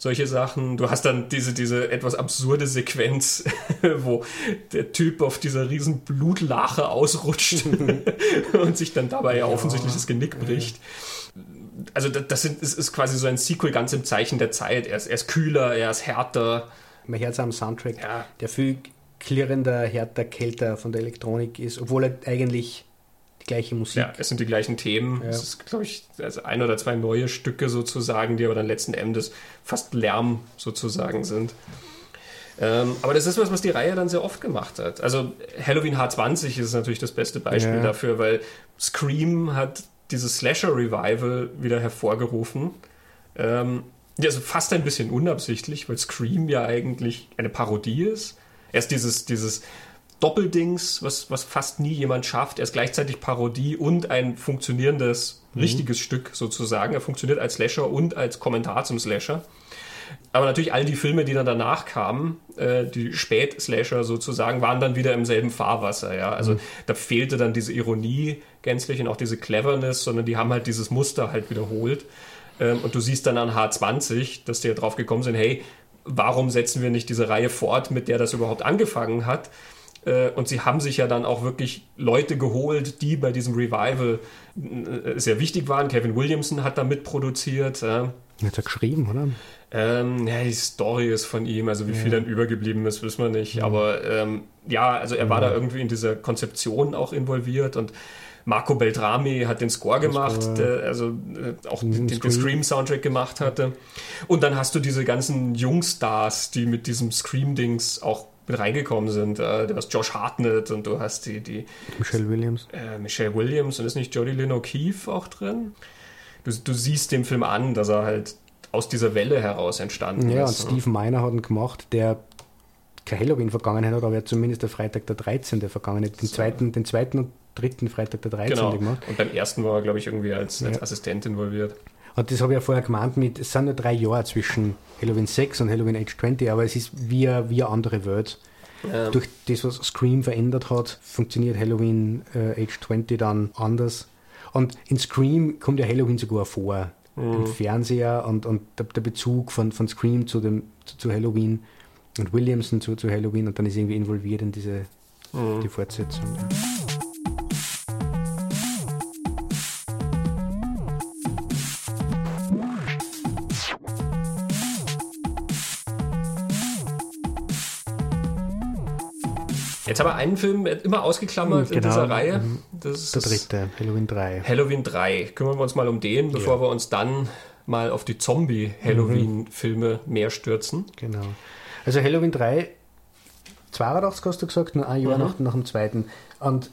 solche Sachen. Du hast dann diese, diese etwas absurde Sequenz, wo der Typ auf dieser riesen Blutlache ausrutscht und sich dann dabei ja offensichtlich das Genick bricht. Also das, sind, das ist quasi so ein Sequel ganz im Zeichen der Zeit. Er ist, er ist kühler, er ist härter. Man hört es am Soundtrack, ja. der viel klirrender, härter, kälter von der Elektronik ist, obwohl er eigentlich die gleiche Musik. Ja, es sind die gleichen Themen. Ja. Es ist, glaube ich, also ein oder zwei neue Stücke sozusagen, die aber dann letzten Endes fast Lärm sozusagen sind. Ähm, aber das ist was, was die Reihe dann sehr oft gemacht hat. Also Halloween H20 ist natürlich das beste Beispiel ja. dafür, weil Scream hat dieses Slasher-Revival wieder hervorgerufen. Ähm, also fast ein bisschen unabsichtlich, weil Scream ja eigentlich eine Parodie ist. Erst dieses, dieses Doppeldings, was, was fast nie jemand schafft. Er ist gleichzeitig Parodie und ein funktionierendes, mhm. richtiges Stück sozusagen. Er funktioniert als Slasher und als Kommentar zum Slasher. Aber natürlich all die Filme, die dann danach kamen, äh, die Spät-Slasher sozusagen, waren dann wieder im selben Fahrwasser. Ja? Also mhm. da fehlte dann diese Ironie gänzlich und auch diese Cleverness, sondern die haben halt dieses Muster halt wiederholt. Ähm, und du siehst dann an H20, dass die ja drauf gekommen sind, hey, warum setzen wir nicht diese Reihe fort, mit der das überhaupt angefangen hat? Äh, und sie haben sich ja dann auch wirklich Leute geholt, die bei diesem Revival äh, sehr wichtig waren. Kevin Williamson hat da mitproduziert. Hat er geschrieben, oder? Ähm, ja, die Story ist von ihm, also wie ja. viel dann übergeblieben ist, wissen wir nicht. Ja. Aber ähm, ja, also er war da irgendwie in dieser Konzeption auch involviert und Marco Beltrami hat den Score gemacht, der also äh, auch den, den Scream-Soundtrack gemacht hatte. Und dann hast du diese ganzen Jungstars, die mit diesem Scream-Dings auch mit reingekommen sind. Äh, du hast Josh Hartnett und du hast die, die Michelle Williams. Äh, Michelle Williams und ist nicht Jodie Lynn O'Keefe auch drin? Du, du siehst dem Film an, dass er halt aus dieser Welle heraus entstanden ja, ist. Ja, und Steve Miner hat ihn gemacht, der keine Halloween-Vergangenheit hat, aber er zumindest der Freitag der 13. Vergangenheit, den, so. zweiten, den zweiten und dritten Freitag der 13. Genau. gemacht. Und beim ersten war er, glaube ich, irgendwie als, als Assistent involviert. Und das habe ich ja vorher gemeint mit, es sind nur drei Jahre zwischen Halloween 6 und Halloween Age 20, aber es ist wie, wie eine andere Welt. Ja. Durch das, was Scream verändert hat, funktioniert Halloween äh, Age 20 dann anders. Und in Scream kommt ja Halloween sogar vor. Mhm. Im Fernseher und, und der, Bezug von, von Scream zu, dem, zu, zu Halloween und Williamson zu, zu Halloween und dann ist irgendwie involviert in diese mhm. die Fortsetzung. Jetzt haben wir einen Film immer ausgeklammert genau, in dieser Reihe. Mhm. Das der dritte, Halloween 3. Halloween 3. Kümmern wir uns mal um den, bevor ja. wir uns dann mal auf die Zombie-Halloween-Filme mhm. mehr stürzen. Genau. Also Halloween 3, 82 hast du gesagt, nur ein Jahr mhm. nach, nach dem zweiten. Und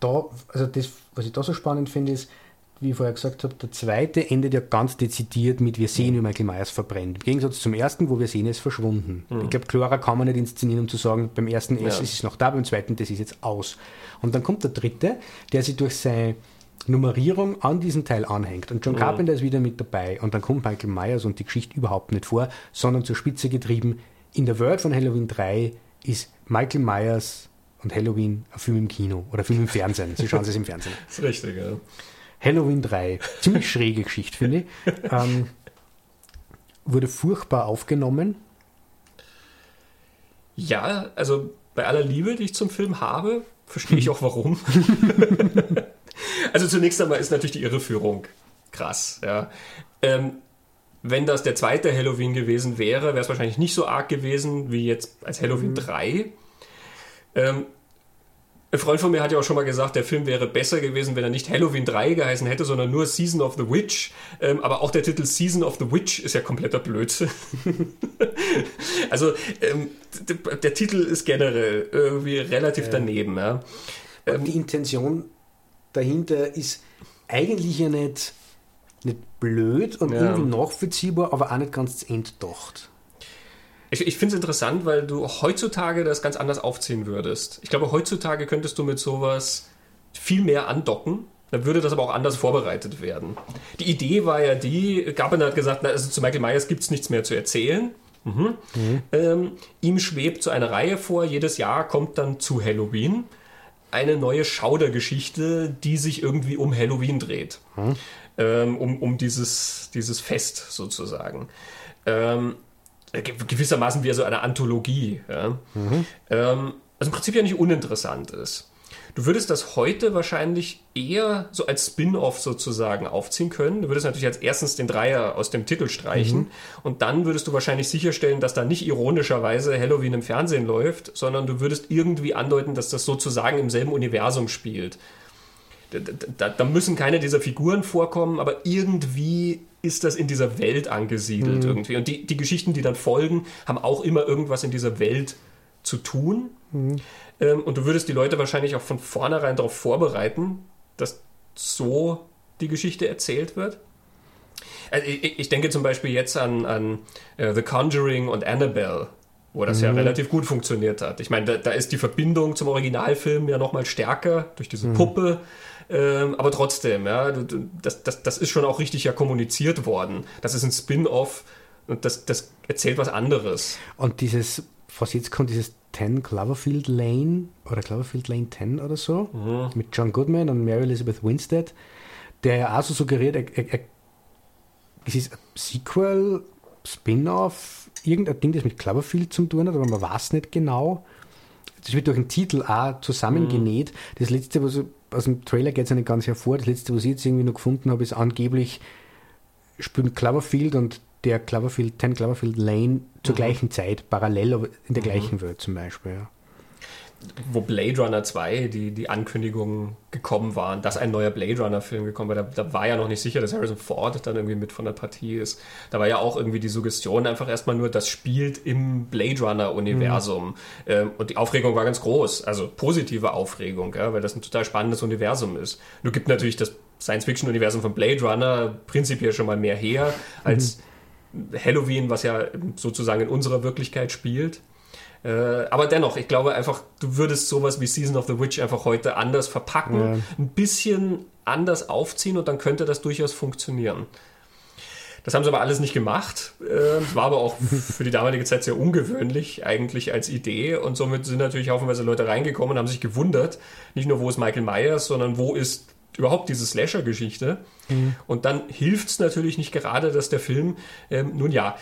da, also das, was ich da so spannend finde, ist, wie ich vorher gesagt habe, der zweite endet ja ganz dezidiert mit Wir sehen, wie Michael Myers verbrennt. Im Gegensatz zum ersten, wo wir sehen, er ist verschwunden. Mhm. Ich glaube, klarer kann man nicht inszenieren, um zu sagen, beim ersten ja. ist es noch da, beim zweiten, das ist jetzt aus. Und dann kommt der dritte, der sich durch seine Nummerierung an diesen Teil anhängt. Und John mhm. Carpenter ist wieder mit dabei. Und dann kommt Michael Myers und die Geschichte überhaupt nicht vor, sondern zur Spitze getrieben. In der Welt von Halloween 3 ist Michael Myers und Halloween ein Film im Kino oder ein Film im Fernsehen. Sie schauen es im Fernsehen. Das ist richtig, ja. Halloween 3, ziemlich schräge Geschichte, finde ich. Ähm, wurde furchtbar aufgenommen. Ja, also bei aller Liebe, die ich zum Film habe, verstehe ich auch warum. also zunächst einmal ist natürlich die Irreführung krass. Ja. Ähm, wenn das der zweite Halloween gewesen wäre, wäre es wahrscheinlich nicht so arg gewesen wie jetzt als Halloween mhm. 3. Ähm, ein Freund von mir hat ja auch schon mal gesagt, der Film wäre besser gewesen, wenn er nicht Halloween 3 geheißen hätte, sondern nur Season of the Witch. Ähm, aber auch der Titel Season of the Witch ist ja kompletter Blödsinn. also ähm, der Titel ist generell irgendwie relativ daneben. Ja. Ähm, die Intention dahinter ist eigentlich ja nicht, nicht blöd und ja. irgendwie nachvollziehbar, aber auch nicht ganz entdacht. Ich, ich finde es interessant, weil du heutzutage das ganz anders aufziehen würdest. Ich glaube, heutzutage könntest du mit sowas viel mehr andocken dann würde das aber auch anders vorbereitet werden. Die Idee war ja die, Carpenter hat gesagt, na, also zu Michael Myers gibt es nichts mehr zu erzählen. Mhm. Mhm. Ähm, ihm schwebt so eine Reihe vor, jedes Jahr kommt dann zu Halloween eine neue Schaudergeschichte, die sich irgendwie um Halloween dreht. Mhm. Ähm, um, um dieses, dieses Fest sozusagen. Ähm, gewissermaßen wie so eine Anthologie. Ja? Mhm. Ähm, also im Prinzip ja nicht uninteressant ist. Du würdest das heute wahrscheinlich eher so als Spin-off sozusagen aufziehen können. Du würdest natürlich als erstens den Dreier aus dem Titel streichen mhm. und dann würdest du wahrscheinlich sicherstellen, dass da nicht ironischerweise Halloween im Fernsehen läuft, sondern du würdest irgendwie andeuten, dass das sozusagen im selben Universum spielt. Da, da, da müssen keine dieser Figuren vorkommen, aber irgendwie ist das in dieser Welt angesiedelt mhm. irgendwie. Und die, die Geschichten, die dann folgen, haben auch immer irgendwas in dieser Welt zu tun. Mhm. Ähm, und du würdest die Leute wahrscheinlich auch von vornherein darauf vorbereiten, dass so die Geschichte erzählt wird. Also ich, ich, denke zum Beispiel jetzt an, an uh, The Conjuring und Annabelle, wo das mhm. ja relativ gut funktioniert hat. Ich meine, da, da, ist die Verbindung zum Originalfilm ja nochmal stärker durch diese mhm. Ähm, aber trotzdem, ja, das, das, das ist schon auch richtig ja kommuniziert worden. Das ist ein Spin-off und das, das erzählt was anderes. Und dieses, was jetzt kommt, dieses 10 Cloverfield Lane oder Cloverfield Lane 10 oder so mhm. mit John Goodman und Mary Elizabeth Winstead, der ja auch so suggeriert, er, er, er, es ist ein Sequel, Spin-off, irgendein Ding, das mit Cloverfield zu tun hat, aber man weiß nicht genau. Das wird durch den Titel auch zusammengenäht. Mhm. Das letzte, was aus dem Trailer geht es ja nicht ganz hervor. Das letzte, was ich jetzt irgendwie noch gefunden habe, ist angeblich spielen Cloverfield und der Cloverfield, 10 Cloverfield Lane zur mhm. gleichen Zeit, parallel, aber in der mhm. gleichen Welt zum Beispiel. Ja. Wo Blade Runner 2 die, die Ankündigungen gekommen waren, dass ein neuer Blade Runner-Film gekommen war, da, da, war ja noch nicht sicher, dass Harrison Ford dann irgendwie mit von der Partie ist. Da war ja auch irgendwie die Suggestion einfach erstmal nur, das spielt im Blade Runner-Universum. Mhm. Ähm, und die Aufregung war ganz groß, also positive Aufregung, ja, weil das ein total spannendes Universum ist. Nur gibt natürlich das Science-Fiction-Universum von Blade Runner prinzipiell schon mal mehr her als. Mhm Halloween, was ja sozusagen in unserer Wirklichkeit spielt. Äh, aber dennoch, ich glaube einfach, du würdest sowas wie Season of the Witch einfach heute anders verpacken, ja. ein bisschen anders aufziehen und dann könnte das durchaus funktionieren. Das haben sie aber alles nicht gemacht. Äh, war aber auch für die damalige Zeit sehr ungewöhnlich eigentlich als Idee und somit sind natürlich haufenweise Leute reingekommen und haben sich gewundert, nicht nur wo ist Michael Myers, sondern wo ist überhaupt diese Slasher-Geschichte. Mhm. Und dann hilft es natürlich nicht gerade, dass der Film, ähm, nun ja,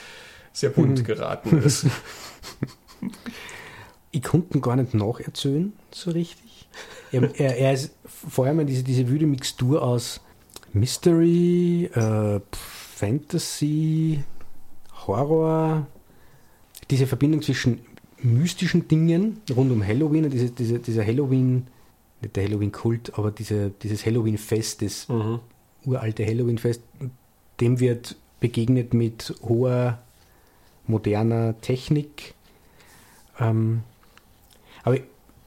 sehr bunt mhm. geraten ist. ich konnte ihn gar nicht nacherzählen, so richtig. Er, er, er ist vor allem diese, diese wüde Mixtur aus Mystery, äh, Fantasy, Horror, diese Verbindung zwischen mystischen Dingen rund um Halloween und diese, diese, dieser Halloween nicht der Halloween-Kult, aber diese, dieses Halloween-Fest, das mhm. uralte Halloween-Fest, dem wird begegnet mit hoher, moderner Technik. Ähm, aber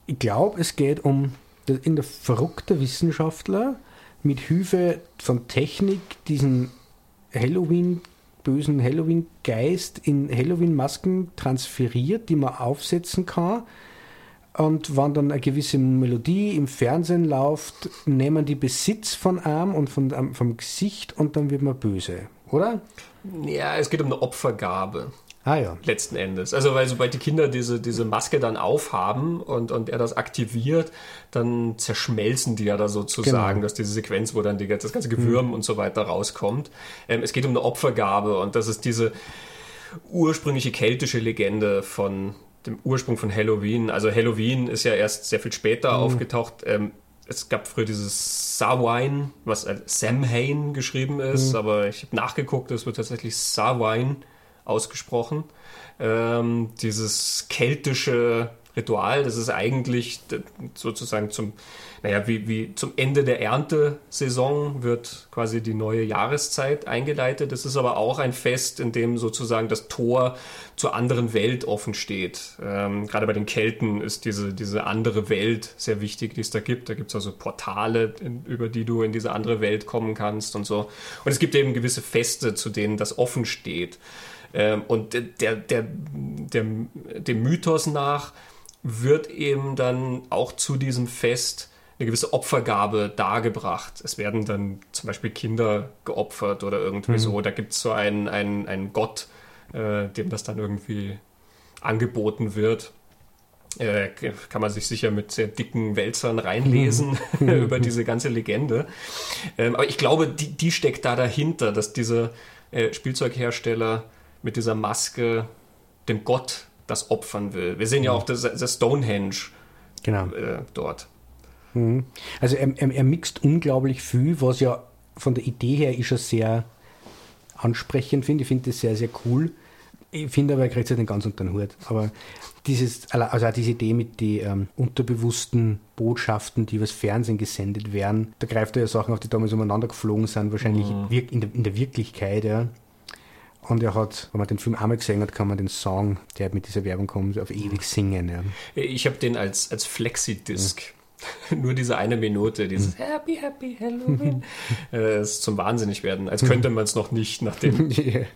ich glaube, es geht um in der verrückte Wissenschaftler mit Hilfe von Technik diesen Halloween bösen Halloween-Geist in Halloween-Masken transferiert, die man aufsetzen kann und wenn dann eine gewisse Melodie im Fernsehen läuft, nehmen die Besitz von Arm und von, ähm, vom Gesicht und dann wird man böse, oder? Ja, es geht um eine Opfergabe. Ah ja. Letzten Endes. Also, weil sobald die Kinder diese, diese Maske dann aufhaben und, und er das aktiviert, dann zerschmelzen die ja da sozusagen, genau. dass diese Sequenz, wo dann die, das ganze Gewürm mhm. und so weiter rauskommt. Ähm, es geht um eine Opfergabe und das ist diese ursprüngliche keltische Legende von dem Ursprung von Halloween. Also Halloween ist ja erst sehr viel später mhm. aufgetaucht. Ähm, es gab früher dieses Samhain, was als Samhain geschrieben ist, mhm. aber ich habe nachgeguckt, es wird tatsächlich Samhain ausgesprochen. Ähm, dieses keltische Ritual, das ist eigentlich sozusagen zum naja, wie, wie zum Ende der Erntesaison wird quasi die neue Jahreszeit eingeleitet. Es ist aber auch ein Fest, in dem sozusagen das Tor zur anderen Welt offen steht. Ähm, gerade bei den Kelten ist diese, diese andere Welt sehr wichtig, die es da gibt. Da gibt es also Portale, in, über die du in diese andere Welt kommen kannst und so. Und es gibt eben gewisse Feste, zu denen das offen steht. Ähm, und der, der, der, dem Mythos nach wird eben dann auch zu diesem Fest eine gewisse Opfergabe dargebracht. Es werden dann zum Beispiel Kinder geopfert oder irgendwie mhm. so. Da gibt es so einen, einen, einen Gott, äh, dem das dann irgendwie angeboten wird. Äh, kann man sich sicher mit sehr dicken Wälzern reinlesen mhm. über diese ganze Legende. Ähm, aber ich glaube, die, die, steckt da dahinter, dass dieser äh, Spielzeughersteller mit dieser Maske dem Gott das opfern will. Wir sehen ja mhm. auch das, das Stonehenge genau. äh, dort. Mhm. Also er, er, er mixt unglaublich viel, was ja von der Idee her ist er sehr ansprechend finde. Ich finde das sehr, sehr cool. Ich finde aber, er kriegt es halt nicht ganz unter den Hut. Aber dieses, also auch diese Idee mit den ähm, unterbewussten Botschaften, die übers Fernsehen gesendet werden, da greift er ja Sachen auf, die damals umeinander geflogen sind, wahrscheinlich mhm. in, der, in der Wirklichkeit, ja. Und er hat, wenn man den Film einmal gesehen hat, kann man den Song, der mit dieser Werbung kommt, auf ewig singen. Ja. Ich habe den als, als Flexi-Disc. Ja. Nur diese eine Minute, dieses hm. Happy, Happy Halloween. äh, ist zum Wahnsinnig werden, als könnte man es noch nicht, nachdem. yeah.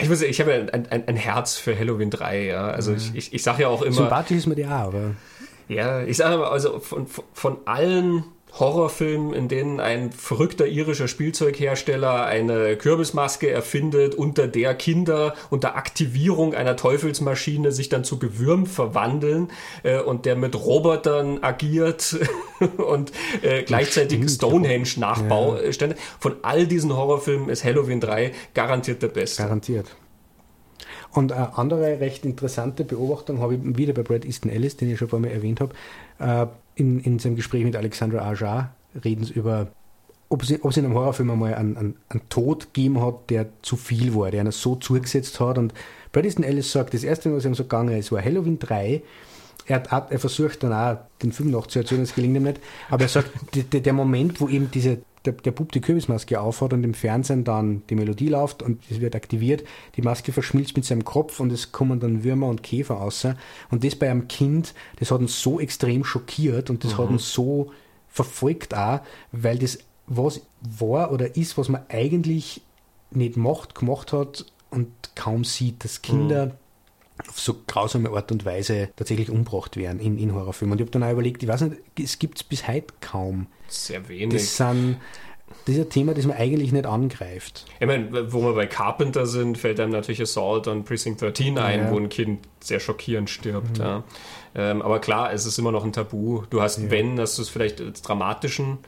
Ich muss ich habe ein, ein, ein, Herz für Halloween 3, ja. Also ja. ich, ich, ich sage ja auch immer. Sympathisch ist mir die auch, aber. Ja, ich sage aber, also von, von allen Horrorfilmen, in denen ein verrückter irischer Spielzeughersteller eine Kürbismaske erfindet, unter der Kinder unter Aktivierung einer Teufelsmaschine sich dann zu Gewürm verwandeln äh, und der mit Robotern agiert und äh, gleichzeitig Stonehenge-Nachbau ja. Äh, von all diesen Horrorfilmen ist Halloween 3 garantiert der beste. Garantiert. Und eine andere recht interessante Beobachtung habe ich wieder bei Brad Easton Ellis, den ich schon vorher erwähnt habe. In, in seinem Gespräch mit Alexandra Ajar reden sie über, ob es, ob in einem Horrorfilm einmal einen, einen, einen Tod gegeben hat, der zu viel war, der einer so zugesetzt hat. Und Brad Ellis sagt, das erste, was ihm so gegangen ist, war Halloween 3. Er, hat, er versucht dann auch, den Film nachzuerzählen, das gelingt ihm nicht. Aber er sagt, der, der Moment, wo eben diese der, der Bub die Kürbismaske aufhat und im Fernsehen dann die Melodie läuft und es wird aktiviert, die Maske verschmilzt mit seinem Kopf und es kommen dann Würmer und Käfer raus. Und das bei einem Kind, das hat uns so extrem schockiert und das mhm. hat uns so verfolgt auch, weil das was war oder ist, was man eigentlich nicht macht, gemacht hat und kaum sieht, dass Kinder mhm auf so grausame Art und Weise tatsächlich umgebracht werden in, in Horrorfilmen. Und ich habe dann auch überlegt, ich weiß nicht, es gibt es bis heute kaum. Sehr wenig. Das sind das ist ein Thema, das man eigentlich nicht angreift. Ich meine, wo wir bei Carpenter sind, fällt einem natürlich Assault on Precinct 13 ein, ja. wo ein Kind sehr schockierend stirbt. Mhm. Ja. Ähm, aber klar, es ist immer noch ein Tabu. Du hast, ja. wenn, hast du es vielleicht als dramatischen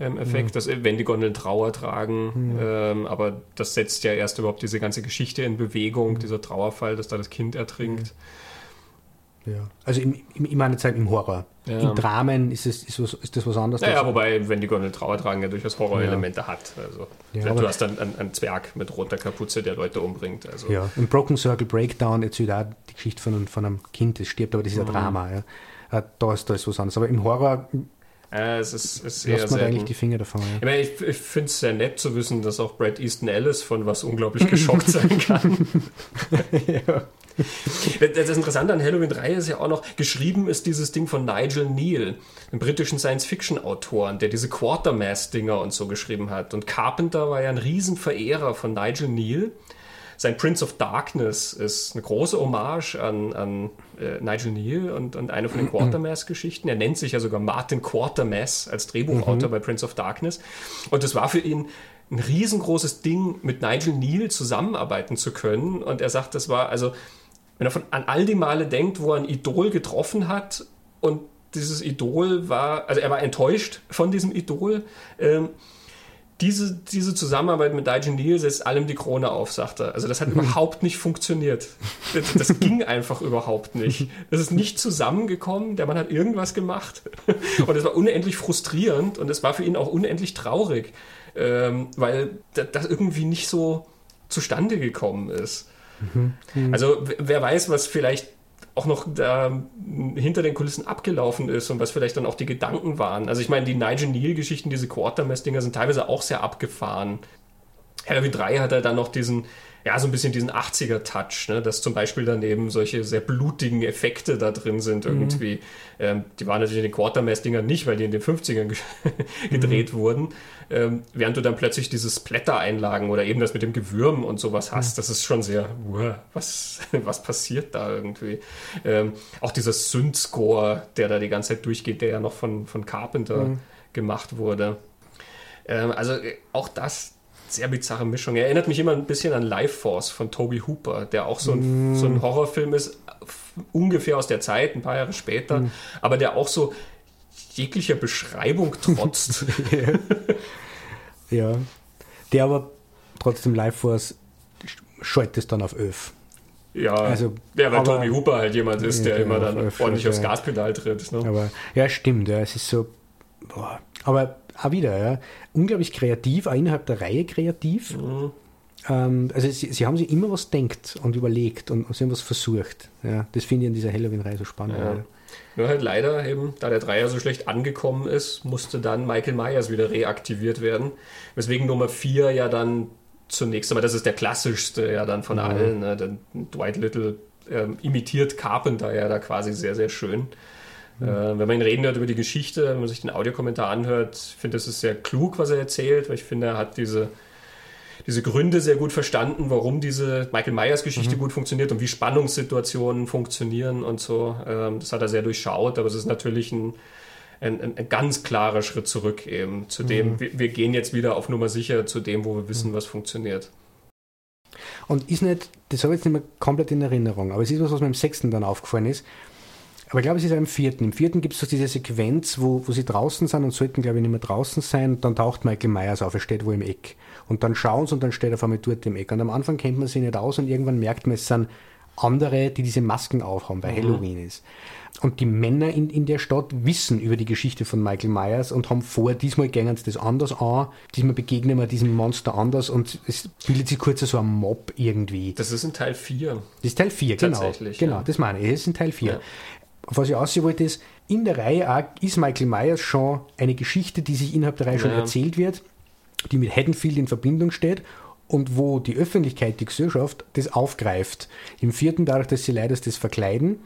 ähm, Effekt, mhm. dass wenn die Gondeln Trauer tragen, mhm. ähm, aber das setzt ja erst überhaupt diese ganze Geschichte in Bewegung, mhm. dieser Trauerfall, dass da das Kind ertrinkt. Ja. Also im, im, ich meine jetzt halt im Horror. Ja. Im Dramen ist, es, ist, was, ist das was anderes. Ja, wobei, wenn die Gondel Trauer tragen, ja durchaus Horrorelemente ja. hat. Also, ja, du hast dann einen, einen, Zwerg mit roter Kapuze, der Leute umbringt. Also. Ja, im Broken Circle Breakdown erzählt auch die Geschichte von, von einem Kind, das stirbt, aber das ist ein mhm. Drama. Ja. Äh, da, ist, da ist was anderes. Aber im Horror äh, es ist, ist Lässt man eigentlich die Finger davon. Ja. Ich, meine, ich, ich finde es sehr nett zu wissen, dass auch Brad Easton Ellis von was unglaublich geschockt sein kann. ja. Das Interessante an Halloween 3 ist ja auch noch, geschrieben ist dieses Ding von Nigel Neal, einem britischen Science-Fiction-Autoren, der diese Quartermass-Dinger und so geschrieben hat. Und Carpenter war ja ein Riesenverehrer von Nigel Neal sein Prince of Darkness ist eine große Hommage an, an äh, Nigel Neal und, und eine von den Quatermass-Geschichten. Er nennt sich ja sogar Martin Quatermass als Drehbuchautor mhm. bei Prince of Darkness. Und das war für ihn ein riesengroßes Ding, mit Nigel Neal zusammenarbeiten zu können. Und er sagt, das war, also, wenn er von, an all die Male denkt, wo er ein Idol getroffen hat und dieses Idol war, also er war enttäuscht von diesem Idol. Ähm, diese, diese Zusammenarbeit mit Daijin Neal setzt allem die Krone auf, sagt er. Also das hat überhaupt nicht funktioniert. Das, das ging einfach überhaupt nicht. Das ist nicht zusammengekommen. Der Mann hat irgendwas gemacht. Und es war unendlich frustrierend und es war für ihn auch unendlich traurig, ähm, weil das irgendwie nicht so zustande gekommen ist. Mhm. Also wer weiß, was vielleicht auch noch da hinter den Kulissen abgelaufen ist und was vielleicht dann auch die Gedanken waren. Also ich meine, die Nigel Neal-Geschichten, diese Quartermass-Dinger sind teilweise auch sehr abgefahren. Halloween 3 hat er dann noch diesen, ja, so ein bisschen diesen 80er-Touch, ne? dass zum Beispiel daneben solche sehr blutigen Effekte da drin sind irgendwie. Mhm. Ähm, die waren natürlich in den Quartermass-Dingern nicht, weil die in den 50ern gedreht mhm. wurden. Ähm, während du dann plötzlich diese Splatter-Einlagen oder eben das mit dem Gewürm und sowas hast, mhm. das ist schon sehr, uh, was, was passiert da irgendwie? Ähm, auch dieser Synth-Score, der da die ganze Zeit durchgeht, der ja noch von, von Carpenter mhm. gemacht wurde. Ähm, also äh, auch das, sehr bizarre Mischung. Er erinnert mich immer ein bisschen an Life Force von Toby Hooper, der auch so ein, mm. so ein Horrorfilm ist, ungefähr aus der Zeit, ein paar Jahre später, mm. aber der auch so jeglicher Beschreibung trotzt. ja. Der aber trotzdem Life Force schaltet es dann auf 11. Ja, also, ja, weil aber, Toby Hooper halt jemand ist, der ja, immer dann ordentlich aufs Gaspedal tritt. Ne? Aber, ja, stimmt, ja, es ist so. Boah. Aber auch wieder, ja, unglaublich kreativ, auch innerhalb der Reihe kreativ. Mhm. Ähm, also sie, sie, haben sich immer was denkt und überlegt und, und sie haben was versucht. Ja, das finde ich in dieser Halloween-Reihe so spannend. Ja. Nur halt leider eben, da der Dreier so schlecht angekommen ist, musste dann Michael Myers wieder reaktiviert werden. Weswegen Nummer 4 ja dann zunächst einmal, das ist der klassischste ja dann von mhm. allen. Ne? Dwight Little ähm, imitiert Carpenter ja da quasi sehr, sehr schön. Äh, wenn man ihn reden hört über die Geschichte, wenn man sich den Audiokommentar anhört, finde ich, es sehr klug, was er erzählt, weil ich finde, er hat diese, diese Gründe sehr gut verstanden, warum diese Michael Myers Geschichte mhm. gut funktioniert und wie Spannungssituationen funktionieren und so. Ähm, das hat er sehr durchschaut, aber es ist natürlich ein, ein, ein, ein ganz klarer Schritt zurück eben zu dem, mhm. wir, wir, gehen jetzt wieder auf Nummer sicher zu dem, wo wir wissen, mhm. was funktioniert. Und ist nicht, das habe ich jetzt nicht mehr komplett in Erinnerung, aber es ist was, was mir im sechsten dann aufgefallen ist. Aber ich glaube, es ist im vierten. Im vierten gibt es so diese Sequenz, wo, wo sie draußen sind und sollten, glaube ich, nicht mehr draußen sein. Und dann taucht Michael Myers auf, er steht wo im Eck. Und dann schauen sie und dann steht er vor mir dort im Eck. Und am Anfang kennt man sie nicht aus und irgendwann merkt man, es sind andere, die diese Masken aufhaben, weil mhm. Halloween ist. Und die Männer in, in der Stadt wissen über die Geschichte von Michael Myers und haben vor, diesmal gehen sie das anders an, diesmal begegnen wir diesem Monster anders und es bildet sich kurz so ein Mob irgendwie. Das ist in Teil 4. Das ist Teil 4, genau. Tatsächlich, genau, ja. das meine ich, es ist in Teil 4. Ja was ich aussehen wollte, ist, in der Reihe auch ist Michael Myers schon eine Geschichte, die sich innerhalb der Reihe ja. schon erzählt wird, die mit Haddonfield in Verbindung steht und wo die Öffentlichkeit, die Gesellschaft das aufgreift. Im vierten, dadurch, dass sie leider das verkleiden.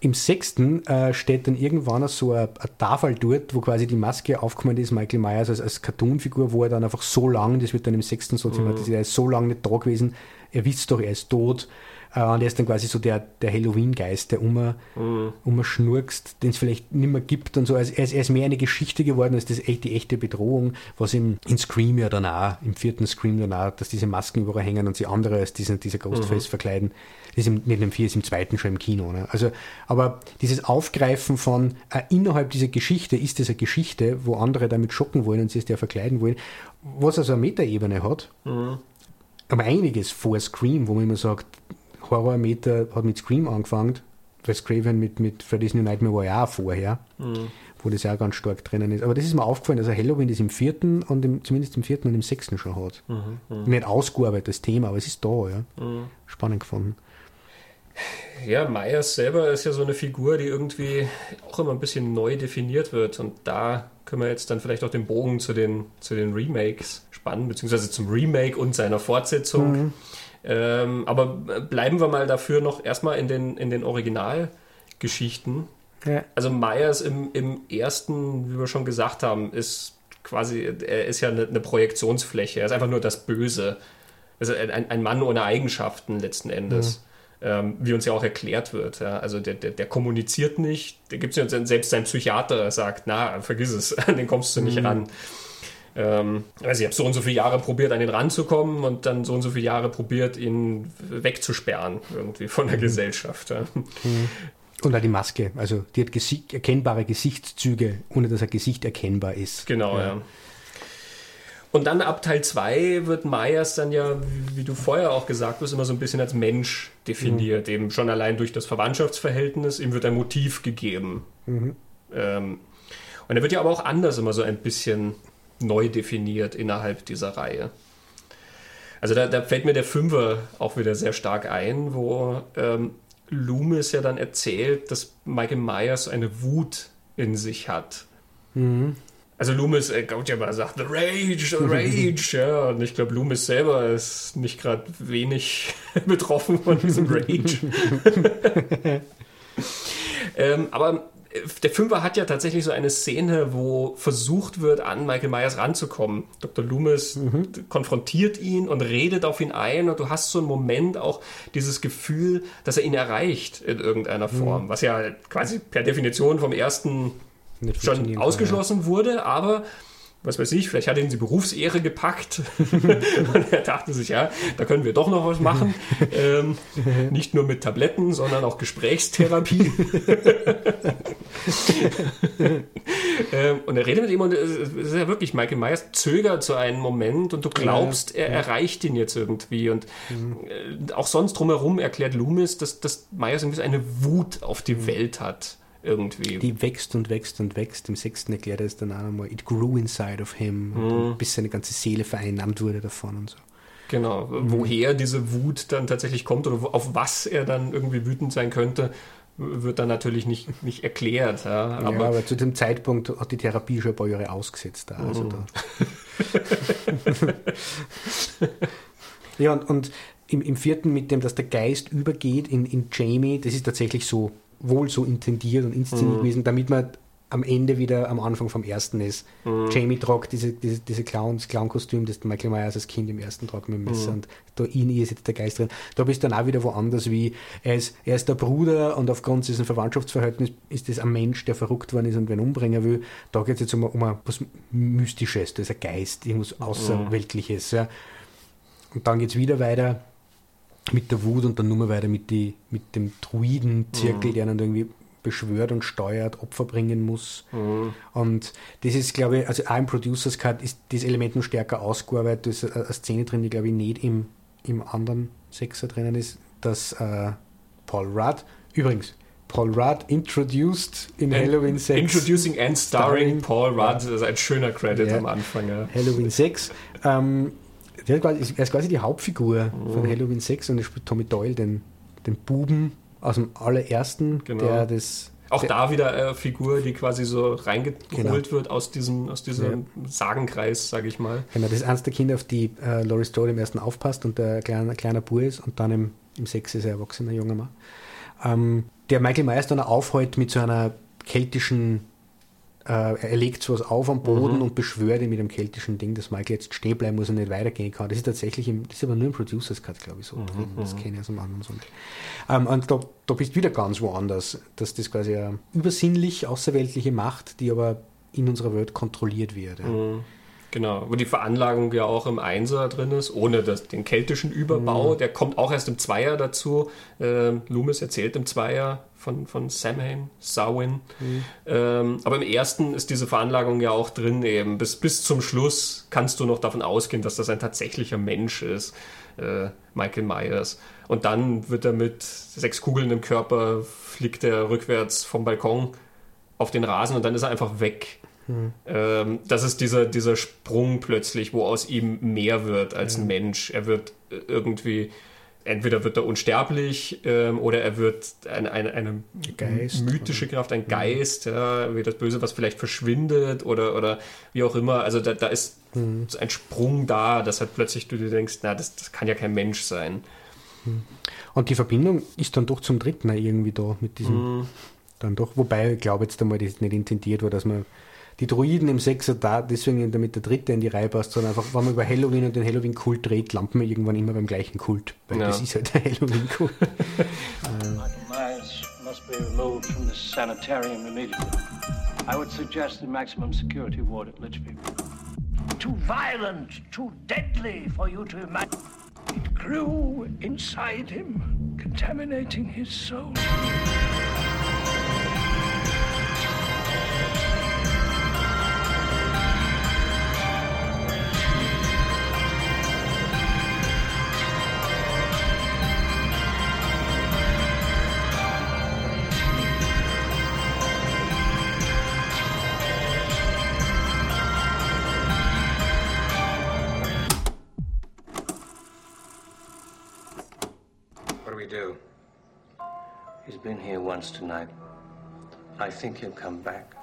Im sechsten äh, steht dann irgendwann so eine, eine, Tafel dort, wo quasi die Maske aufgekommen ist, Michael Myers als, als Cartoonfigur, wo er dann einfach so lang, das wird dann im sechsten so thematisiert, mhm. er ist so lange nicht da gewesen, er wisst doch, er ist tot und er ist dann quasi so der, der Halloween-Geist, der immer, mhm. immer schnurkst, den es vielleicht nicht mehr gibt und so. Also er, ist, er ist mehr eine Geschichte geworden als das, die echte Bedrohung, was im, in Scream ja dann auch, im vierten Scream dann auch, dass diese Masken überall hängen und sie andere als diesen, dieser Ghostface mhm. verkleiden. Das ist im, nicht im vier, ist im zweiten schon im Kino. Ne? Also, aber dieses Aufgreifen von äh, innerhalb dieser Geschichte ist es eine Geschichte, wo andere damit schocken wollen und sie es der verkleiden wollen, was also eine Metaebene hat. Mhm. Aber einiges vor Scream, wo man immer sagt, Horrormeter hat mit Scream angefangen. Wes Craven mit, mit Freddy's New Nightmare war ja auch vorher, mhm. wo das ja auch ganz stark drinnen ist. Aber das ist mir aufgefallen, dass er Halloween das im vierten und im, zumindest im vierten und im sechsten schon hat. Mhm, mh. Nicht ausgearbeitet, das Thema, aber es ist da, ja. Mhm. Spannend gefunden. Ja, Myers selber ist ja so eine Figur, die irgendwie auch immer ein bisschen neu definiert wird. Und da können wir jetzt dann vielleicht auch den Bogen zu den, zu den Remakes spannen, beziehungsweise zum Remake und seiner Fortsetzung. Mhm. Ähm, aber bleiben wir mal dafür noch erstmal in den, in den Originalgeschichten. Ja. Also Myers im, im ersten, wie wir schon gesagt haben, ist quasi, er ist ja eine, eine Projektionsfläche. Er ist einfach nur das Böse. Also ein, ein Mann ohne Eigenschaften letzten Endes. Mhm. Ähm, wie uns ja auch erklärt wird. Ja. Also der, der, der kommuniziert nicht. Der gibt es ja selbst sein Psychiater sagt, na, vergiss es, an den kommst du nicht mhm. ran. Ähm, also ich habe so und so viele Jahre probiert, an ihn ranzukommen und dann so und so viele Jahre probiert, ihn wegzusperren irgendwie von der mhm. Gesellschaft. Ja. Mhm. Und auch die Maske, also die hat gesicht, erkennbare Gesichtszüge, ohne dass ein Gesicht erkennbar ist. Genau, ja. ja. Und dann ab Teil 2 wird Myers dann ja, wie, wie, du vorher auch gesagt hast, immer so ein bisschen als Mensch definiert. Mhm. Eben schon allein durch das Verwandtschaftsverhältnis. Ihm wird ein Motiv gegeben. Mhm. Ähm, und er wird ja aber auch anders immer so ein bisschen neu definiert innerhalb dieser Reihe. Also da, da, fällt mir der Fünfer auch wieder sehr stark ein, wo ähm, Loomis ja dann erzählt, dass Michael Myers eine Wut in sich hat. Mhm. Also Loomis, äh, ja mal sagt, the rage, the rage, ja. Und ich glaube, Loomis selber ist nicht gerade wenig betroffen von diesem Rage. ähm, aber der Fünfer hat ja tatsächlich so eine Szene, wo versucht wird, an Michael Myers ranzukommen. Dr. Loomis mhm. konfrontiert ihn und redet auf ihn ein und du hast so einen Moment auch dieses Gefühl, dass er ihn erreicht in irgendeiner mhm. Form, mhm. was ja quasi per Definition vom ersten schon ausgeschlossen ja. wurde, aber was weiß ich, vielleicht hat ihn die Berufsehre gepackt und er dachte sich, ja, da können wir doch noch was machen. Ähm, nicht nur mit Tabletten, sondern auch Gesprächstherapie. ähm, und er redet mit ihm und es ist ja wirklich, Michael Myers zögert so einen Moment und du glaubst, er erreicht ihn jetzt irgendwie. Und äh, auch sonst drumherum erklärt Loomis, dass, dass Myers irgendwie eine Wut auf die Welt hat irgendwie. Die wächst und wächst und wächst. Im sechsten erklärt er es dann auch nochmal, it grew inside of him, mhm. bis seine ganze Seele vereinnahmt wurde davon und so. Genau, woher diese Wut dann tatsächlich kommt oder auf was er dann irgendwie wütend sein könnte, wird dann natürlich nicht, nicht erklärt. Ja. Aber, ja, aber zu dem Zeitpunkt hat die Therapie schon ein paar Jahre ausgesetzt. Also mhm. da. ja, und, und im, im vierten mit dem, dass der Geist übergeht in, in Jamie, das ist tatsächlich so wohl so intendiert und inszeniert mhm. gewesen, damit man am Ende wieder am Anfang vom ersten ist. Mhm. Jamie tragt diese, diese, diese Clown, das Clown-Kostüm, das Michael Myers als Kind im ersten tragt mit dem Messer mhm. und da in ihr ist jetzt der Geist drin. Da bist du dann auch wieder woanders, wie er ist, er ist der Bruder und aufgrund dieses Verwandtschaftsverhältnisses ist das ein Mensch, der verrückt worden ist und wen umbringen will. Da geht es jetzt um, um etwas Mystisches, das ist ein Geist, irgendwas Außerweltliches. Ja. Und dann geht es wieder weiter mit der Wut und dann nur weiter mit, die, mit dem Druidenzirkel, mhm. der dann irgendwie beschwört und steuert, Opfer bringen muss. Mhm. Und das ist, glaube ich, also auch im Producers Cut ist das Element noch stärker ausgearbeitet. Da ist eine Szene drin, die, glaube ich, nicht im, im anderen Sechser drinnen ist, dass äh, Paul Rudd, übrigens, Paul Rudd introduced in and Halloween 6. Introducing and starring, starring Paul Rudd, das ist ein schöner Credit ja. am Anfang. Ja. Halloween 6. Ähm, der quasi, er ist quasi die Hauptfigur mhm. von Halloween 6 und er spielt Tommy Doyle, den, den Buben aus dem allerersten, genau. der das. Auch da wieder eine Figur, die quasi so reingeholt genau. wird aus diesem, aus diesem ja. Sagenkreis, sage ich mal. Genau, das ist eines der Kinder, auf die äh, Laurie Strode im ersten aufpasst und der kleine, kleiner Bub ist und dann im, im Sex ist er erwachsener junger Mann. Ähm, der Michael Myers dann aufhält mit so einer keltischen er legt sowas auf am Boden mhm. und beschwört ihn mit einem keltischen Ding, dass Michael jetzt stehen bleiben muss und nicht weitergehen kann. Das ist tatsächlich, im, das ist aber nur im Producers Cut, glaube ich, so. Mhm. Das mhm. kenne ich aus einem anderen Song. Ähm, und da, da bist du wieder ganz woanders, dass das quasi eine übersinnlich außerweltliche Macht, die aber in unserer Welt kontrolliert wird. Ja. Mhm. Genau, wo die Veranlagung ja auch im Einser drin ist, ohne das, den keltischen Überbau. Mhm. Der kommt auch erst im Zweier dazu. Ähm, Loomis erzählt im Zweier von, von Samhain, Samhain. Mhm. Ähm, aber im ersten ist diese Veranlagung ja auch drin eben. Bis, bis zum Schluss kannst du noch davon ausgehen, dass das ein tatsächlicher Mensch ist, äh, Michael Myers. Und dann wird er mit sechs Kugeln im Körper, fliegt er rückwärts vom Balkon auf den Rasen und dann ist er einfach weg. Hm. Ähm, das ist dieser, dieser Sprung plötzlich, wo aus ihm mehr wird als ein Mensch. Er wird äh, irgendwie, entweder wird er unsterblich ähm, oder er wird eine, eine, eine Geist, mythische oder? Kraft, ein Geist, ja, wie das Böse, was vielleicht verschwindet oder, oder wie auch immer. Also da, da ist hm. ein Sprung da, dass halt plötzlich du dir denkst, na, das, das kann ja kein Mensch sein. Hm. Und die Verbindung ist dann doch zum dritten irgendwie da mit diesem. Mhm. Dann doch, wobei ich glaube jetzt einmal, das nicht intendiert war, dass man die Druiden im Sechser da, deswegen damit der dritte in die Reihe passt, sondern einfach, wenn man über Halloween und den Halloween-Kult redet, landen wir irgendwann immer beim gleichen Kult, weil ja. das ist halt der Halloween-Kult. must be removed from the sanitarium immediately. I would suggest the maximum security ward at Litchfield. Too violent, too deadly for you to imagine. It grew inside him, contaminating his soul.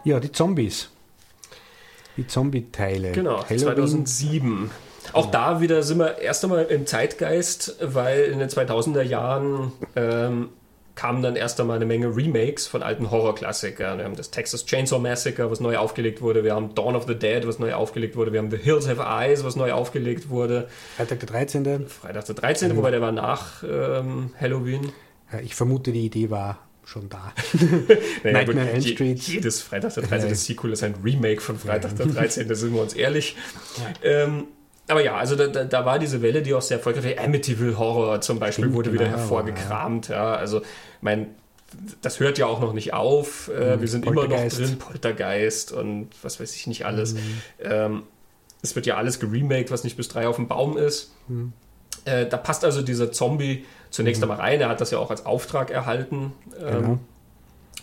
Ja, die Zombies. Die Zombie-Teile. Genau, Halloween. 2007. Auch da wieder sind wir erst einmal im Zeitgeist, weil in den 2000er Jahren ähm, kamen dann erst einmal eine Menge Remakes von alten Horrorklassikern. Wir haben das Texas Chainsaw Massacre, was neu aufgelegt wurde. Wir haben Dawn of the Dead, was neu aufgelegt wurde. Wir haben The Hills Have Eyes, was neu aufgelegt wurde. Freitag der 13. Freitag der 13., mhm. wobei der war nach ähm, Halloween. Ich vermute, die Idee war schon da. naja, Nightmare Elm Street. Jedes Freitag der 13. Ja. Sequel ist ein Remake von Freitag der 13., da sind wir uns ehrlich. Ja. Ähm, aber ja, also da, da, da, war diese Welle, die auch sehr erfolgreich war. Amityville Horror zum Beispiel Stimmt, wurde wieder genau, hervorgekramt. Ja. ja. also mein, das hört ja auch noch nicht auf. Äh, mhm, wir sind immer noch drin, Poltergeist und was weiß ich nicht alles. Mhm. Ähm, es wird ja alles geremaked, was nicht bis drei auf dem Baum ist. Mhm. Äh, da passt also dieser Zombie zunächst mhm. einmal rein. Er hat das ja auch als Auftrag erhalten. Ähm, genau.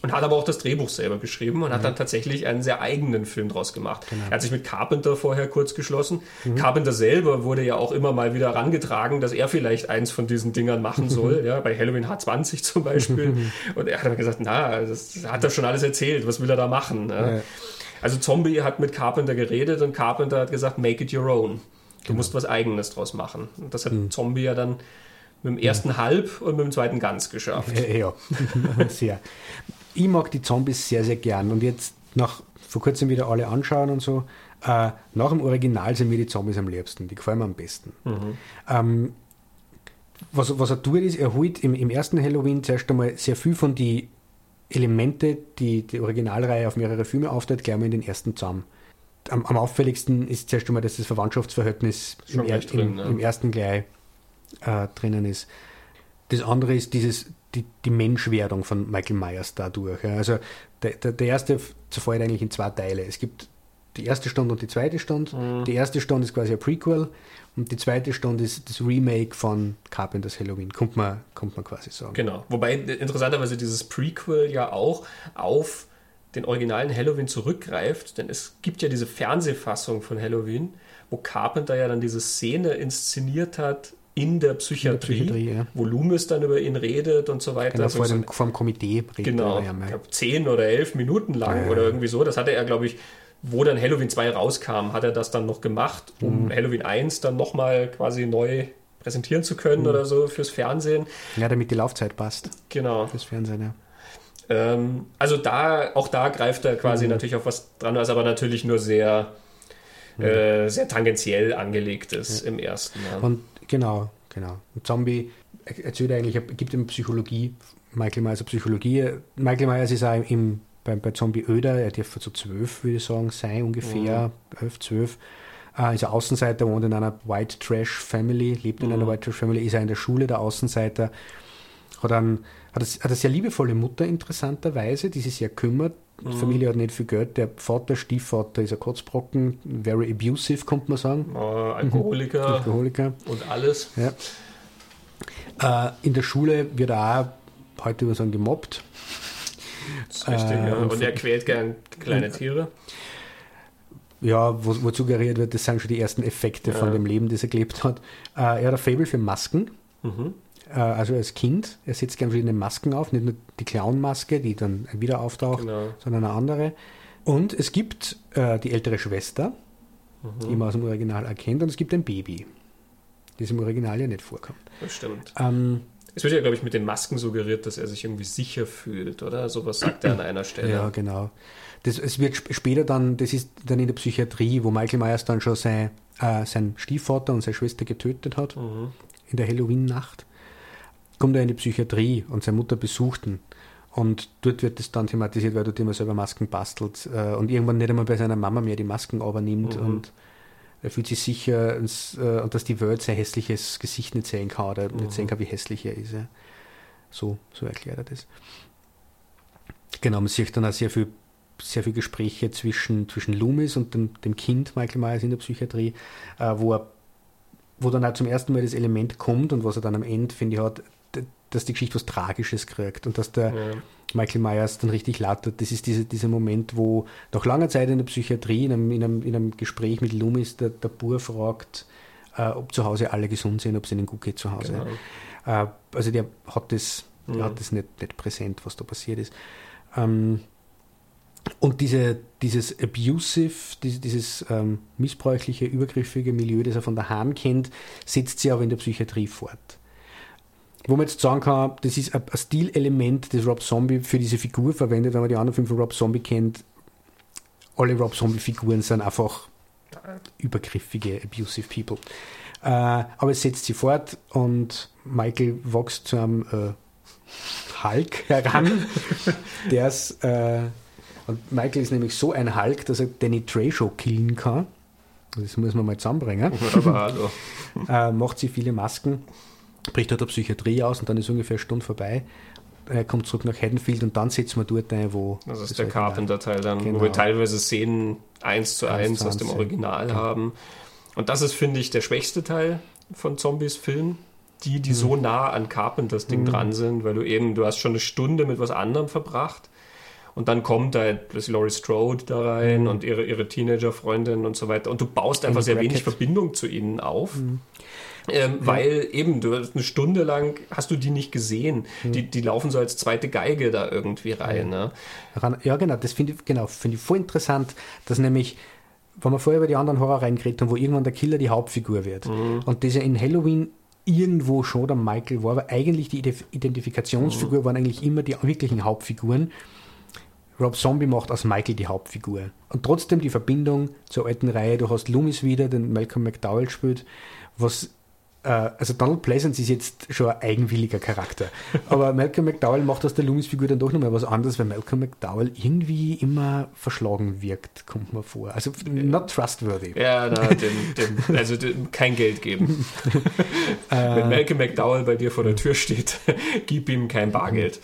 Und hat aber auch das Drehbuch selber geschrieben und mhm. hat dann tatsächlich einen sehr eigenen Film draus gemacht. Genau. Er hat sich mit Carpenter vorher kurz geschlossen. Mhm. Carpenter selber wurde ja auch immer mal wieder herangetragen, dass er vielleicht eins von diesen Dingern machen soll. ja, bei Halloween H20 zum Beispiel. und er hat dann gesagt, na, das hat er schon alles erzählt. Was will er da machen? Ja. Ja. Also Zombie hat mit Carpenter geredet und Carpenter hat gesagt, make it your own. Du genau. musst was Eigenes draus machen. Und das hat mhm. Zombie ja dann mit dem ersten mhm. halb und mit dem zweiten ganz geschafft. Ja, sehr ich mag die Zombies sehr, sehr gern. Und jetzt nach vor kurzem wieder alle anschauen und so. Äh, nach dem Original sind mir die Zombies am liebsten. Die gefallen mir am besten. Mhm. Ähm, was, was er tut, ist, er holt im, im ersten Halloween zuerst einmal sehr viel von den Elemente, die die Originalreihe auf mehrere Filme aufteilt, gleich mal in den ersten zusammen. Am, am auffälligsten ist zuerst einmal, dass das Verwandtschaftsverhältnis im, er, drin, im, ne? im, ersten gleich äh, drinnen ist. Das andere ist dieses die, die Menschwerdung von Michael Myers dadurch. Ja. Also der, der, der erste zerfällt eigentlich in zwei Teile. Es gibt die erste Stunde und die zweite Stunde. Mhm. Die erste Stunde ist quasi ein Prequel und die zweite Stunde ist das Remake von Carpenters Halloween, kommt man, kommt man quasi sagen. Genau. Wobei interessanterweise dieses Prequel ja auch auf den originalen Halloween zurückgreift, denn es gibt ja diese Fernsehfassung von Halloween, wo Carpenter ja dann diese Szene inszeniert hat, in der Psychiatrie, in der Psychiatrie ja. wo Loomis dann über ihn redet und so weiter. Genau, vor, dem, vor dem Komitee redet Genau, er, ja. ich glaube zehn oder elf Minuten lang ja, oder irgendwie so. Das hatte er, glaube ich, wo dann Halloween 2 rauskam, hat er das dann noch gemacht, um mhm. Halloween 1 dann nochmal quasi neu präsentieren zu können mhm. oder so fürs Fernsehen. Ja, damit die Laufzeit passt. Genau. Fürs Fernsehen, ja. Ähm, also da, auch da greift er quasi mhm. natürlich auf was dran, was aber natürlich nur sehr, mhm. äh, sehr tangentiell angelegt ist ja. im ersten. Ja. Und Genau, genau. Und Zombie erzählt eigentlich, gibt ihm Psychologie, Michael Myers Psychologie. Michael Myers ist auch im, bei, bei Zombie Öder, er dürfte so zwölf, würde ich sagen, sein, ungefähr, mhm. elf, zwölf. Äh, ist ein Außenseiter, wohnt in einer White Trash Family, lebt in mhm. einer White Trash Family, ist er in der Schule der Außenseiter, hat, einen, hat, eine, hat eine sehr liebevolle Mutter interessanterweise, die sich sehr kümmert. Die mhm. Familie hat nicht viel Geld. Der Vater, Stiefvater ist ein Kotzbrocken, very abusive, kommt man sagen. Äh, Alkoholiker, Alkoholiker und alles. Ja. Äh, in der Schule wird er auch, heute über sagen, gemobbt. Das ist richtig, äh, ja. Und, und er quält gern kleine Tiere. Ja, wo, wo suggeriert wird, das sind schon die ersten Effekte ja. von dem Leben, das er gelebt hat. Äh, er hat ein Fable für Masken. Mhm. Äh, also als Kind, er setzt gerne verschiedene Masken auf, nicht nur die Clown-Maske, die dann wieder auftaucht, genau. sondern eine andere. Und es gibt äh, die ältere Schwester, mhm. die man aus dem Original erkennt, und es gibt ein Baby, das im Original ja nicht vorkommt. Das stimmt. Ähm, es wird ja, glaube ich, mit den Masken suggeriert, dass er sich irgendwie sicher fühlt, oder? So was sagt er an einer Stelle. Ja, genau. Das, es wird später dann, das ist dann in der Psychiatrie, wo Michael Myers dann schon sein, äh, seinen Stiefvater und seine Schwester getötet hat, mhm. in der Halloween-Nacht kommt er in die Psychiatrie und seine Mutter besucht ihn. Und dort wird es dann thematisiert, weil dort immer selber Masken bastelt äh, und irgendwann nicht einmal bei seiner Mama mehr die Masken übernimmt mhm. und er fühlt sich sicher und, äh, und, dass die Welt sein hässliches Gesicht nicht sehen kann oder mhm. nicht sehen kann, wie hässlich er ist. Ja. So, so erklärt er das. Genau, man sieht dann auch sehr viel, sehr viel Gespräche zwischen, zwischen Loomis und dem, dem Kind Michael Myers in der Psychiatrie, äh, wo er wo dann auch zum ersten Mal das Element kommt und was er dann am Ende, finde ich, hat, dass die Geschichte was Tragisches kriegt und dass der ja. Michael Myers dann richtig laut Das ist diese, dieser Moment, wo nach langer Zeit in der Psychiatrie, in einem, in einem, in einem Gespräch mit Loomis, der, der Bur fragt, äh, ob zu Hause alle gesund sind, ob es ihnen gut geht zu Hause. Genau. Äh, also der hat das, der hat das nicht, nicht präsent, was da passiert ist. Ähm, Und diese, dieses abusive, dieses, dieses ähm, missbräuchliche, übergriffige Milieu, das er von daheim kennt, setzt sich auch in der Psychiatrie fort. Wo man jetzt sagen kann, das ist ein, Stilelement, das Rob Zombie für diese Figur verwendet, wenn man die anderen Filme von Rob Zombie kennt. Alle Rob Zombie-Figuren sind einfach übergriffige, abusive people. Äh, aber es setzt sie fort und Michael wächst zu einem äh, Hulk heran, der ist, äh, und Michael ist nämlich so ein Hulk, dass er Danny Trejo killen kann. Das muss man mal zusammenbringen. Aber hallo. äh, macht sie viele Masken, bricht dort der Psychiatrie aus und dann ist ungefähr eine Stunde vorbei. Er kommt zurück nach Haddonfield und dann setzen wir dort ein, wo. Das ist das der Carpenter-Teil dann, Genau. wo wir teilweise Szenen eins zu Eins aus dem. Original Genau. haben. Und das ist, finde ich, der schwächste Teil von Zombies Film. Die, die Mhm. so nah an Carpenters Ding dran sind, weil du eben, du hast schon eine Stunde mit was anderem verbracht. Und dann kommt da plötzlich Laurie Strode da Mhm. rein und ihre, ihre Teenager-Freundin und so weiter. Und du baust einfach sehr wenig Brackett. Verbindung zu ihnen auf. Mhm. Ähm, Weil eben, du hast eine Stunde lang hast du die nicht gesehen. Mhm. Die, die laufen so als zweite Geige da irgendwie rein. Ne? Ja, genau, das finde ich, genau, finde ich voll interessant, dass nämlich, wenn wir vorher über die anderen Horror reingeredet haben, wo irgendwann der Killer die Hauptfigur wird. Und das ja in Halloween irgendwo schon der Michael war, aber eigentlich die Ident- Identifikationsfigur waren eigentlich immer die wirklichen Hauptfiguren. Rob Zombie macht aus Michael die Hauptfigur. Und trotzdem die Verbindung zur alten Reihe, du hast Loomis wieder, den Malcolm McDowell spielt, was also Donald Pleasance ist jetzt schon ein eigenwilliger Charakter. Aber Malcolm McDowell macht aus der Loomis-Figur dann doch nochmal was anderes, weil Malcolm McDowell irgendwie immer verschlagen wirkt, kommt mir vor. Also not trustworthy. Ja, na, dem, dem, also dem, kein Geld geben. Äh. Wenn Malcolm McDowell bei dir vor der Tür steht, gib ihm kein Bargeld.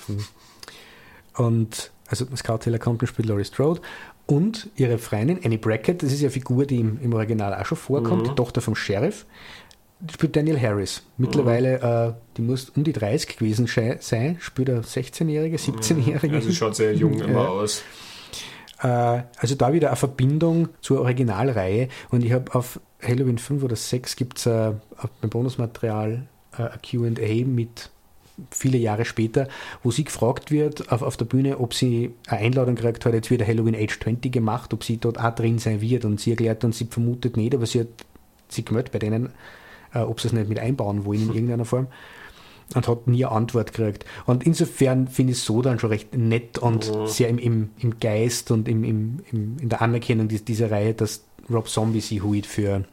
Und also Scout Taylor Compton spielt Laurie Strode und ihre Freundin Annie Brackett, das ist ja eine Figur, die im, im Original auch schon vorkommt, die Tochter vom Sheriff, spielt Daniel Harris. Mittlerweile, äh, die muss um die 30 gewesen sein, spielt eine 16-Jährige, 17-Jährige. Also schaut sehr jung immer Ja. aus. Äh, also da wieder eine Verbindung zur Originalreihe. Und ich habe auf Halloween 5 oder 6 gibt es äh, beim Bonusmaterial äh, ein QA mit viele Jahre später, wo sie gefragt wird auf, auf der Bühne, ob sie eine Einladung gekriegt hat, jetzt wird der Halloween Age 20 gemacht, ob sie dort auch drin sein wird. Und sie erklärt dann, sie vermutet nicht, aber sie hat sich gemeldet bei denen, äh, ob sie es nicht mit einbauen wollen in irgendeiner Form. Und hat nie eine Antwort gekriegt. Und insofern finde ich es so dann schon recht nett und sehr im, im, im Geist und im, im, in der Anerkennung dies- dieser Reihe, dass Rob Zombie sie holt für,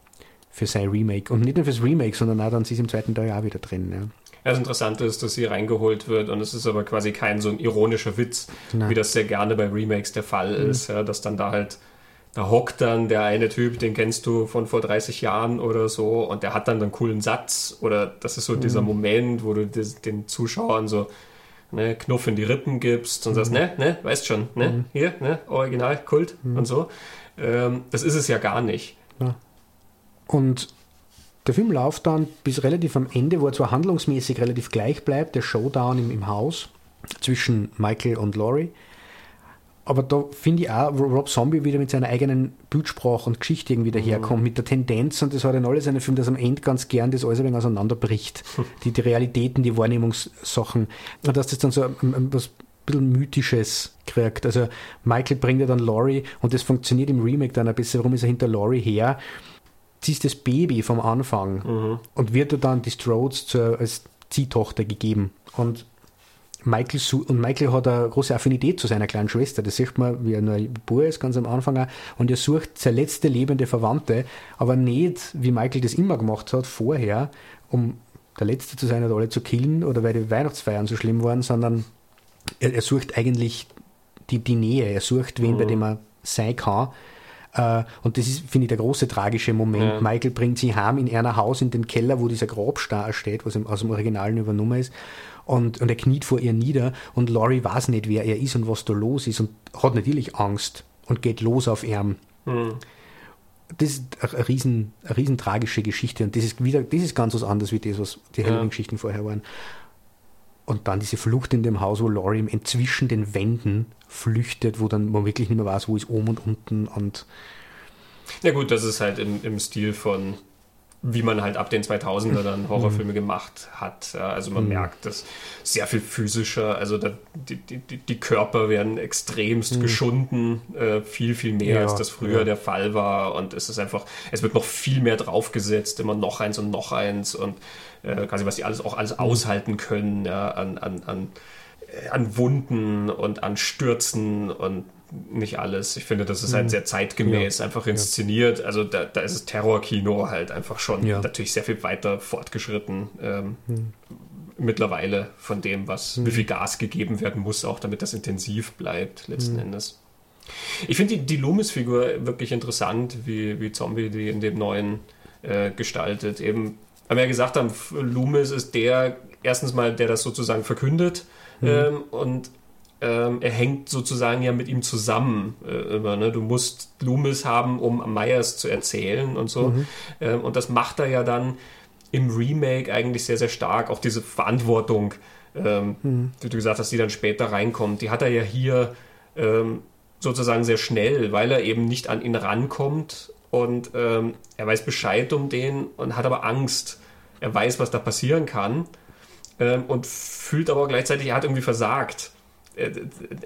für sein Remake. Und nicht nur fürs Remake, sondern auch dann sie ist im zweiten Teil auch wieder drin. Ja. Ja, Das Interessante ist, dass sie reingeholt wird und es ist aber quasi kein so ein ironischer Witz, Nein. wie das sehr gerne bei Remakes der Fall ist, ja, dass dann da halt, da hockt dann der eine Typ, den kennst du von vor 30 Jahren oder so und der hat dann einen coolen Satz oder das ist so dieser Moment, wo du den Zuschauern so ne, Knuff in die Rippen gibst und sagst, ne, ne, weißt schon, ne, hier, ne, Original, Kult und so. Ähm, das ist es ja gar nicht. Und der Film läuft dann bis relativ am Ende, wo er zwar handlungsmäßig relativ gleich bleibt, der Showdown im, im Haus zwischen Michael und Laurie. Aber da finde ich auch, Rob Zombie wieder mit seiner eigenen Bildsprache und Geschichte irgendwie daherkommt, mit der Tendenz, und das hat in alle seine Filme, dass am Ende ganz gern das alles ein wenig auseinanderbricht. Die, die Realitäten, die Wahrnehmungssachen. Und dass das dann so ein, was bisschen Mythisches kriegt. Also Michael bringt ja dann Laurie und das funktioniert im Remake dann ein bisschen. Warum ist er hinter Laurie her? Sie ist das Baby vom Anfang und wird dann die Strodes zur, als Ziehtochter gegeben. Und Michael, und Michael hat eine große Affinität zu seiner kleinen Schwester. Das sieht man, wie er nur Bub ist, ganz am Anfang auch. Und er sucht seine letzte lebende Verwandte, aber nicht, wie Michael das immer gemacht hat, vorher, um der Letzte zu sein oder alle zu killen oder weil die Weihnachtsfeiern so schlimm waren, sondern er, er sucht eigentlich die, die Nähe. Er sucht wen, bei dem er sein kann. Äh, Und das ist, finde ich, der große tragische Moment. Ja. Michael bringt sie heim in einer Haus in den Keller, wo dieser Grabstar steht, was aus dem Originalen übernommen ist. Und, und er kniet vor ihr nieder und Laurie weiß nicht, wer er ist und was da los ist und hat natürlich Angst und geht los auf ihn. Das ist eine riesen, eine riesen tragische Geschichte und das ist wieder, das ist ganz was anderes wie das, was die Halloween-Geschichten vorher waren. Und dann diese Flucht in dem Haus, wo Laurie im- zwischen den Wänden flüchtet, wo dann man wirklich nicht mehr weiß, wo ist oben und unten und Ja gut, das ist halt im, im Stil von wie man halt ab den 2000er dann Horrorfilme mhm. gemacht hat. Also man mhm. merkt das sehr viel physischer. Also da, die, die, die, Körper werden extremst mhm. geschunden, äh, viel, viel mehr, ja, als das früher ja. der Fall war. Und es ist einfach, es wird noch viel mehr draufgesetzt, immer noch eins und noch eins und äh, quasi, was die alles auch alles aushalten können ja, an, an, an, äh, an Wunden und an Stürzen und nicht alles. Ich finde, das ist halt mhm. sehr zeitgemäß, ja. einfach inszeniert. Also da, da ist das Terrorkino halt einfach schon ja. natürlich sehr viel weiter fortgeschritten. Ähm, mhm. Mittlerweile von dem, was, mhm. wie viel Gas gegeben werden muss, auch damit das intensiv bleibt, letzten mhm. Endes. Ich finde die, die Loomis-Figur wirklich interessant, wie, wie Zombie die in dem neuen äh, gestaltet. Eben, haben wir ja gesagt haben, Loomis ist der, erstens mal, der das sozusagen verkündet mhm. ähm, und ähm, er hängt sozusagen ja mit ihm zusammen äh, immer. Ne? Du musst Loomis haben, um Myers zu erzählen und so. Mhm. Ähm, und das macht er ja dann im Remake eigentlich sehr, sehr stark. Auch diese Verantwortung, ähm, mhm. die du gesagt hast, die dann später reinkommt, die hat er ja hier ähm, sozusagen sehr schnell, weil er eben nicht an ihn rankommt und ähm, er weiß Bescheid um den und hat aber Angst. Er weiß, was da passieren kann ähm, und fühlt aber gleichzeitig, er hat irgendwie versagt er,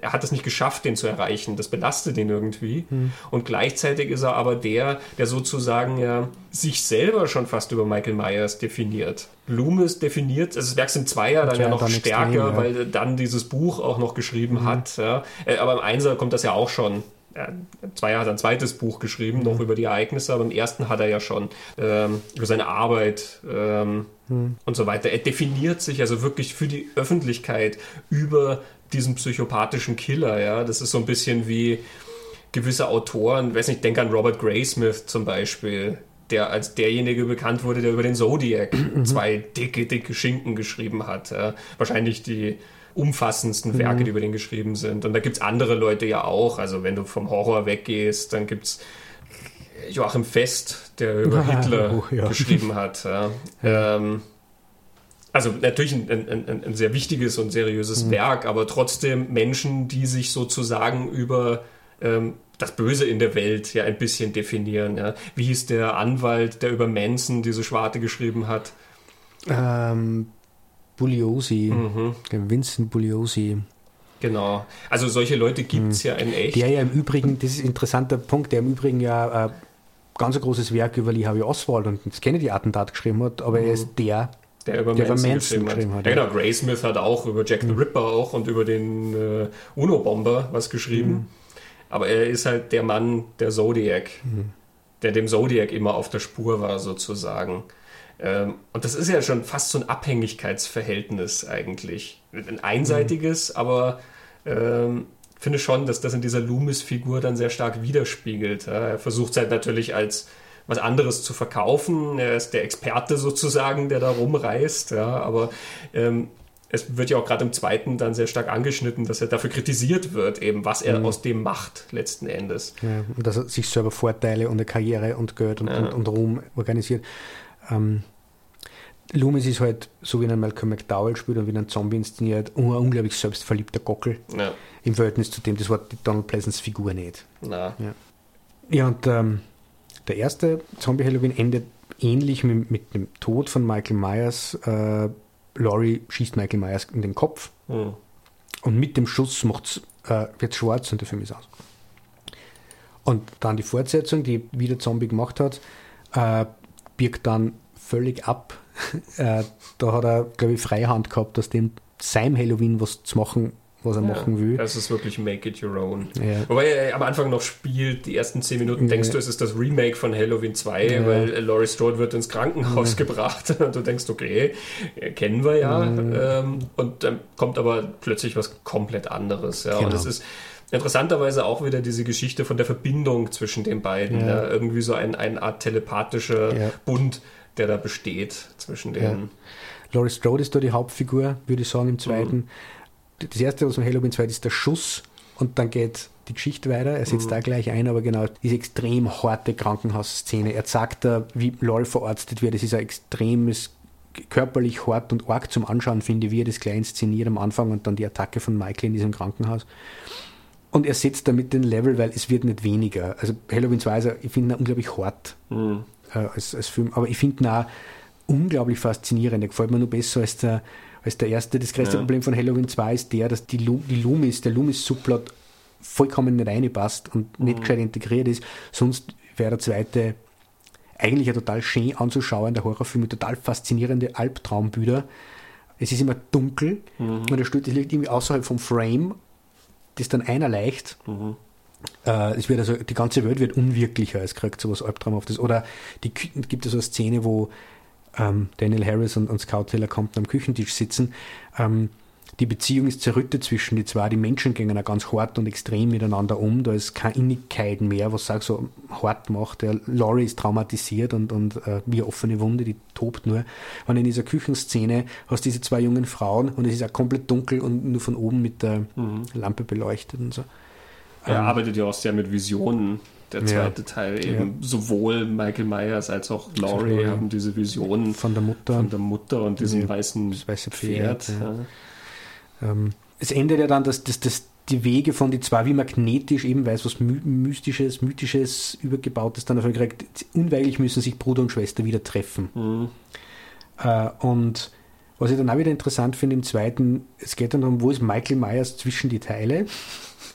er, hat es nicht geschafft, den zu erreichen. Das belastet ihn irgendwie. Hm. Und gleichzeitig ist er aber der, der sozusagen ja sich selber schon fast über Michael Myers definiert. Loomis definiert, also das Werk sind Zweier dann ja noch dann stärker, extrem, ja. weil er dann dieses Buch auch noch geschrieben mhm. hat. Ja. Äh, aber im Einser kommt das ja auch schon. Zweier hat ein zweites Buch geschrieben, mhm. noch über die Ereignisse, aber im ersten hat er ja schon ähm, über seine Arbeit ähm, mhm. und so weiter. Er definiert sich also wirklich für die Öffentlichkeit über diesen psychopathischen Killer, ja. Das ist so ein bisschen wie gewisse Autoren, weiß nicht, denk an Robert Graysmith zum Beispiel, der als derjenige bekannt wurde, der über den Zodiac mhm. zwei dicke, dicke Schinken geschrieben hat. Ja. Wahrscheinlich die umfassendsten Werke, mhm. die über den geschrieben sind. Und da gibt es andere Leute ja auch. Also wenn du vom Horror weggehst, dann gibt es Joachim Fest, der über Hitler oh, ja. geschrieben hat. Ja. Ähm, also natürlich ein, ein, ein, sehr wichtiges und seriöses mhm. Werk, aber trotzdem Menschen, die sich sozusagen über ähm, das Böse in der Welt ja ein bisschen definieren. Ja. Wie hieß der Anwalt, der über Manson diese Schwarte geschrieben hat? Ähm, Bugliosi, mhm. Vincent Bugliosi. Genau. Also solche Leute gibt es mhm. ja in echt. Der ja im Übrigen, das ist ein interessanter Punkt, der im Übrigen ja äh, ganz ein großes Werk über Lee Harvey Oswald und das Kennedy-Attentat geschrieben hat, aber mhm. er ist der, der über der Manson, Manson geschrieben hat. Ja, genau. Graysmith hat auch über Jack the Ripper auch und über den äh, UNO-Bomber was geschrieben. Mhm. Aber er ist halt der Mann der Zodiac, mhm. der dem Zodiac immer auf der Spur war, sozusagen. Ähm, und das ist ja schon fast so ein Abhängigkeitsverhältnis eigentlich. Ein einseitiges, mhm. aber ähm, finde schon, dass das in dieser Loomis-Figur dann sehr stark widerspiegelt. Ja. Er versucht es halt natürlich als was anderes zu verkaufen. Er ist der Experte sozusagen, der da rumreist. Ja, aber ähm, es wird ja auch gerade im zweiten dann sehr stark angeschnitten, dass er dafür kritisiert wird, eben was er mhm. aus dem macht letzten Endes. Ja, und dass er sich selber Vorteile und eine Karriere und Geld und, ja. und, und Ruhm organisiert. Ähm, Loomis ist halt, so wie ein Malcolm McDowell spielt und wie ein Zombie inszeniert, ein unglaublich selbstverliebter Gockel. Ja. Im Verhältnis zu dem, das war die Donald Pleasants Figur nicht. Ja. ja, und ähm, der erste Zombie Halloween endet ähnlich mit, mit dem Tod von Michael Myers. Äh, Laurie schießt Michael Myers in den Kopf mhm. und mit dem Schuss äh, wird schwarz und der Film ist aus. Und dann die Fortsetzung, die wieder Zombie gemacht hat, äh, birgt dann völlig ab. äh, da hat er, glaube ich, Freihand gehabt, aus dem seinem Halloween was zu machen, was er ja, machen will. Das ist wirklich Make It Your Own. Ja. Wobei er am Anfang noch spielt, die ersten zehn Minuten ja. denkst du, es ist das Remake von Halloween 2, weil Laurie Strode wird ins Krankenhaus gebracht und du denkst, okay, kennen wir ja. Ähm, und dann kommt aber plötzlich was komplett anderes. Ja. Genau. Und es ist interessanterweise auch wieder diese Geschichte von der Verbindung zwischen den beiden. Ja. Irgendwie so ein, eine Art telepathischer Bund, der da besteht zwischen denen. Laurie Strode ist da die Hauptfigur, würde ich sagen, im zweiten. Mhm das erste aus dem Halloween 2 ist der Schuss und dann geht die Geschichte weiter. Er setzt mhm. da gleich ein, aber genau diese extrem harte Krankenhausszene. Er sagt da, wie Lol verarztet wird. Es ist ein extremes, körperlich hart und arg zum Anschauen, finde ich, wie er das gleich inszeniert am Anfang und dann die Attacke von Michael in diesem Krankenhaus. Und er setzt damit den Level, weil es wird nicht weniger. Also Halloween 2 ist, ich finde, unglaublich hart. Mhm. äh, als, als Film. Aber ich finde ihn auch unglaublich faszinierend. Er gefällt mir nur besser als der, als der erste. Das größte ja. Problem von Halloween 2 ist der, dass die, Lu die Loomis, der Loomis-Subplot vollkommen nicht reinpasst und mhm. nicht gescheit integriert ist. Sonst wäre der zweite eigentlich ein total schön anzuschauender Horrorfilm mit total faszinierende Albtraumbilder. Es ist immer dunkel mhm. und das liegt irgendwie außerhalb vom Frame, das dann einer leicht. Mhm. Äh, es wird also, die ganze Welt wird unwirklicher, es kriegt sowas Albtraumhaftes. Oder die, gibt es so eine Szene, wo ähm, Daniel Harris und, und Scout Taylor Compton am Küchentisch sitzen. Ähm, die Beziehung ist zerrüttet zwischen die zwei. Die Menschen gehen auch ganz hart und extrem miteinander um. Da ist keine Innigkeit mehr, was auch so hart macht. Der Laurie ist traumatisiert und, und äh, wie eine offene Wunde, die tobt nur. Und in dieser Küchenszene hast du diese zwei jungen Frauen und es ist auch komplett dunkel und nur von oben mit der mhm. Lampe beleuchtet und so. Er ähm, arbeitet ja auch sehr mit Visionen der zweite ja. Teil eben ja. sowohl Michael Myers als auch Laurie haben diese Visionen von der Mutter, von der Mutter und diesem weißen weiße Pferd. Pferd ja. Ähm, es endet ja dann, dass, dass, dass die Wege von die zwei wie magnetisch eben, weil es was Mystisches, Mythisches übergebaut ist, dann dafür gekriegt, unweigerlich müssen sich Bruder und Schwester wieder treffen. Mhm. Äh, und was ich dann auch wieder interessant finde im zweiten, es geht dann darum, wo ist Michael Myers zwischen die Teile?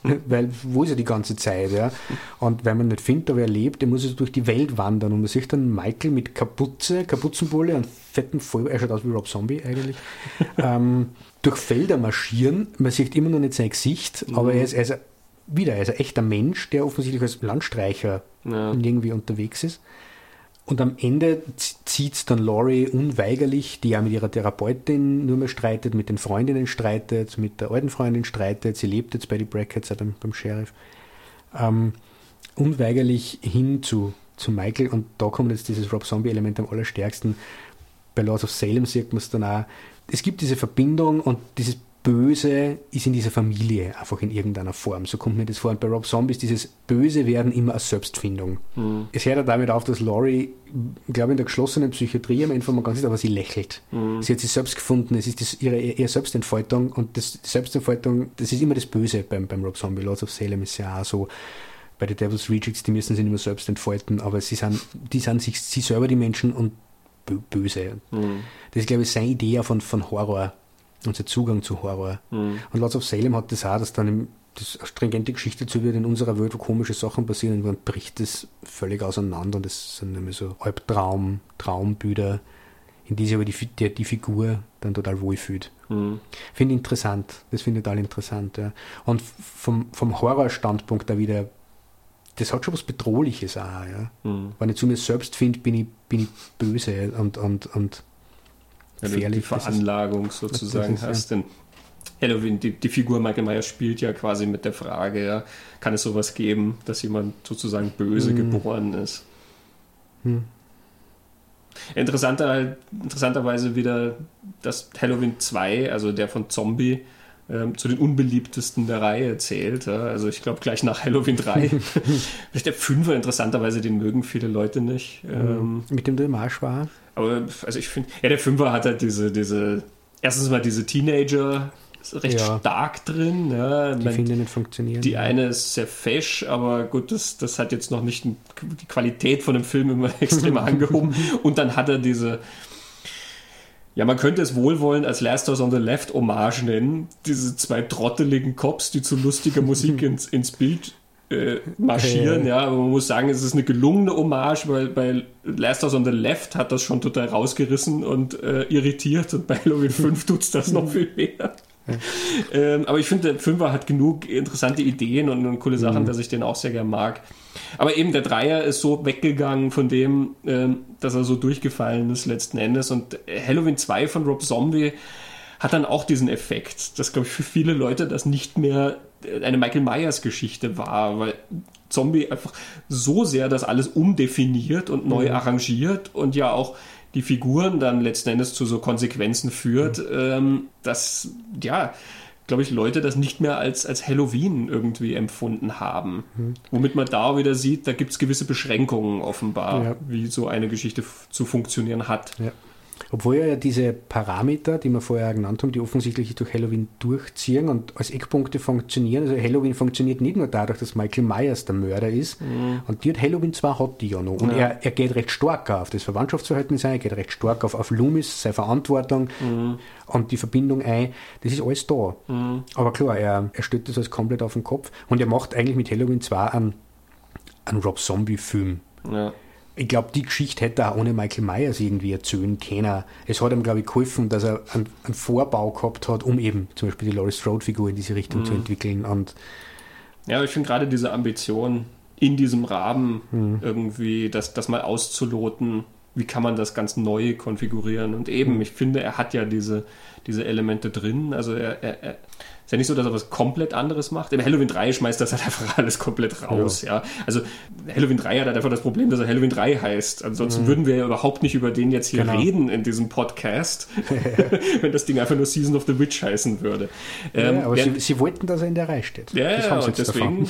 weil wo ist er die ganze Zeit? Ja? Und wenn man nicht findet, aber er lebt, der muss also durch die Welt wandern und man sieht dann Michael mit Kapuze, Kapuzenbulle und fetten Voll, er schaut aus wie Rob Zombie eigentlich, ähm, durch Felder marschieren. Man sieht immer noch nicht sein Gesicht, mhm. aber er ist, ist wieder, er ist ein echter Mensch, der offensichtlich als Landstreicher ja. irgendwie unterwegs ist. Und am Ende zieht dann Laurie unweigerlich, die ja mit ihrer Therapeutin nur mehr streitet, mit den Freundinnen streitet, mit der alten Freundin streitet, sie lebt jetzt bei den Brackets beim, beim Sheriff, ähm, unweigerlich hin zu, zu Michael und da kommt jetzt dieses Rob Zombie-Element am allerstärksten. Bei Lords of Salem sieht man es dann auch. Es gibt diese Verbindung und dieses Böse ist in dieser Familie einfach in irgendeiner Form. So kommt mir das vor. Und bei Rob Zombie ist dieses Böse werden immer als Selbstfindung. Mhm. Es hört ja damit auf, dass Laurie, glaube in der geschlossenen Psychiatrie am Ende von ganz ist, aber sie lächelt. Mhm. Sie hat sich selbst gefunden, es ist das, ihre, ihre Selbstentfaltung und das Selbstentfaltung, das ist immer das Böse beim, beim Rob Zombie. Lords of Salem ist ja auch so. Bei den Devil's Rejects, die müssen sich nicht mehr selbst entfalten, aber sie sind, die sind sich, sie selber die Menschen und böse. Mhm. Das ist, glaube ich, seine Idee von, von Horror unser Zugang zu Horror. Mhm. Und Lots of Salem hat das auch, dass dann im, das stringente Geschichte zu wird in unserer Welt, wo komische Sachen passieren und dann bricht das völlig auseinander und das sind nämlich so Albtraum, Traumbilder, in die sich aber die, die, die Figur dann total wohlfühlt. Mhm. Finde ich interessant, das finde ich total interessant. Ja. Und vom, vom Horrorstandpunkt da wieder, das hat schon was Bedrohliches auch. Ja. Mhm. Wenn ich zu mir selbst finde, bin ich, bin ich böse und, und, und wenn du die Veranlagung sozusagen hast. Denn Halloween, die, die Figur Michael Myers spielt ja quasi mit der Frage, ja, kann es sowas geben, dass jemand sozusagen böse hm. geboren ist? Hm. Interessanter, interessanterweise wieder, dass Halloween 2, also der von Zombie, ähm, zu den unbeliebtesten der Reihe zählt. Ja. Also ich glaube gleich nach Halloween 3. der Fünfer interessanterweise, den mögen viele Leute nicht. Hm. Ähm, Mit dem der Marsch war. Aber also ich finde, ja, der Fünfer hat halt diese, diese, erstens mal diese Teenager recht ja. stark drin. Ja. Die finden nicht funktionieren. Die eine ist sehr fesch, aber gut, das, das hat jetzt noch nicht die Qualität von dem Film immer extrem angehoben. Und dann hat er diese, ja, man könnte es wohlwollend als Last House on the Left Hommage nennen. Diese zwei trotteligen Cops, die zu lustiger Musik ins, ins Bild äh, marschieren, ja, aber man muss sagen, es ist eine gelungene Hommage, weil bei Last House on the Left hat das schon total rausgerissen und äh, irritiert und bei Halloween 5 tut es das noch viel mehr. ähm, aber ich finde, der Fünfer hat genug interessante Ideen und, und coole Sachen, mhm. dass ich den auch sehr gern mag. Aber eben der Dreier ist so weggegangen von dem, ähm, dass er so durchgefallen ist letzten Endes. Und Halloween 2 von Rob Zombie hat dann auch diesen Effekt, dass, glaube ich, für viele Leute das nicht mehr eine Michael Myers Geschichte war, weil Zombie einfach so sehr das alles umdefiniert und neu mhm. arrangiert und ja auch die Figuren dann letzten Endes zu so Konsequenzen führt, mhm. ähm, dass, ja, glaube ich, Leute das nicht mehr als, als Halloween irgendwie empfunden haben. Mhm. Womit man da wieder sieht, da gibt es gewisse Beschränkungen offenbar, ja. wie so eine Geschichte zu funktionieren hat. Ja. Obwohl ja diese Parameter, die wir vorher genannt haben, die offensichtlich durch Halloween durchziehen und als Eckpunkte funktionieren. Also Halloween funktioniert nicht nur dadurch, dass Michael Myers der Mörder ist. Mhm. Und die hat Halloween zwar hat die ja noch. Und ja. Er, er geht recht stark auf das Verwandtschaftsverhältnis ein, er geht recht stark auf, auf Loomis, seine Verantwortung mhm. und die Verbindung ein. Das ist alles da. Mhm. Aber klar, er, er stellt das alles komplett auf den Kopf und er macht eigentlich mit Halloween zwar einen, einen Rob Zombie-Film. Ja ich glaube, die Geschichte hätte er ohne Michael Myers irgendwie erzählen können. Es hat ihm, glaube ich, geholfen, dass er einen, einen, Vorbau gehabt hat, um eben zum Beispiel die Laurie Strode-Figur in diese Richtung mhm. zu entwickeln. Und ja, ich finde gerade diese Ambition, in diesem Rahmen mhm. irgendwie das, das mal auszuloten, wie kann man das ganz neu konfigurieren. Und eben, mhm. ich finde, er hat ja diese, diese Elemente drin. Also er, er, er ist ja nicht so, dass er was komplett anderes macht. Im Halloween 3 schmeißt das halt einfach alles komplett raus, ja. ja. Also Halloween 3 hat halt einfach das Problem, dass er Halloween 3 heißt. Ansonsten mhm. würden wir ja überhaupt nicht über den jetzt hier genau. reden in diesem Podcast, wenn das Ding einfach nur Season of the Witch heißen würde. Ja, ähm, aber sie, sie, wollten, dass er in der Reihe steht. Ja, das ja, deswegen.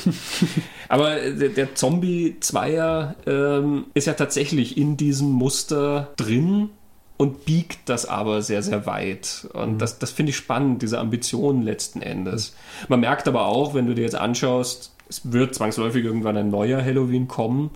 aber der, der Zombie Zweier ähm, ist ja tatsächlich in diesem Muster drin und biegt das aber sehr, sehr weit. Und mhm. das, das finde ich spannend, diese Ambition letzten Endes. Man merkt aber auch, wenn du dir jetzt anschaust, es wird zwangsläufig irgendwann ein neuer Halloween kommen,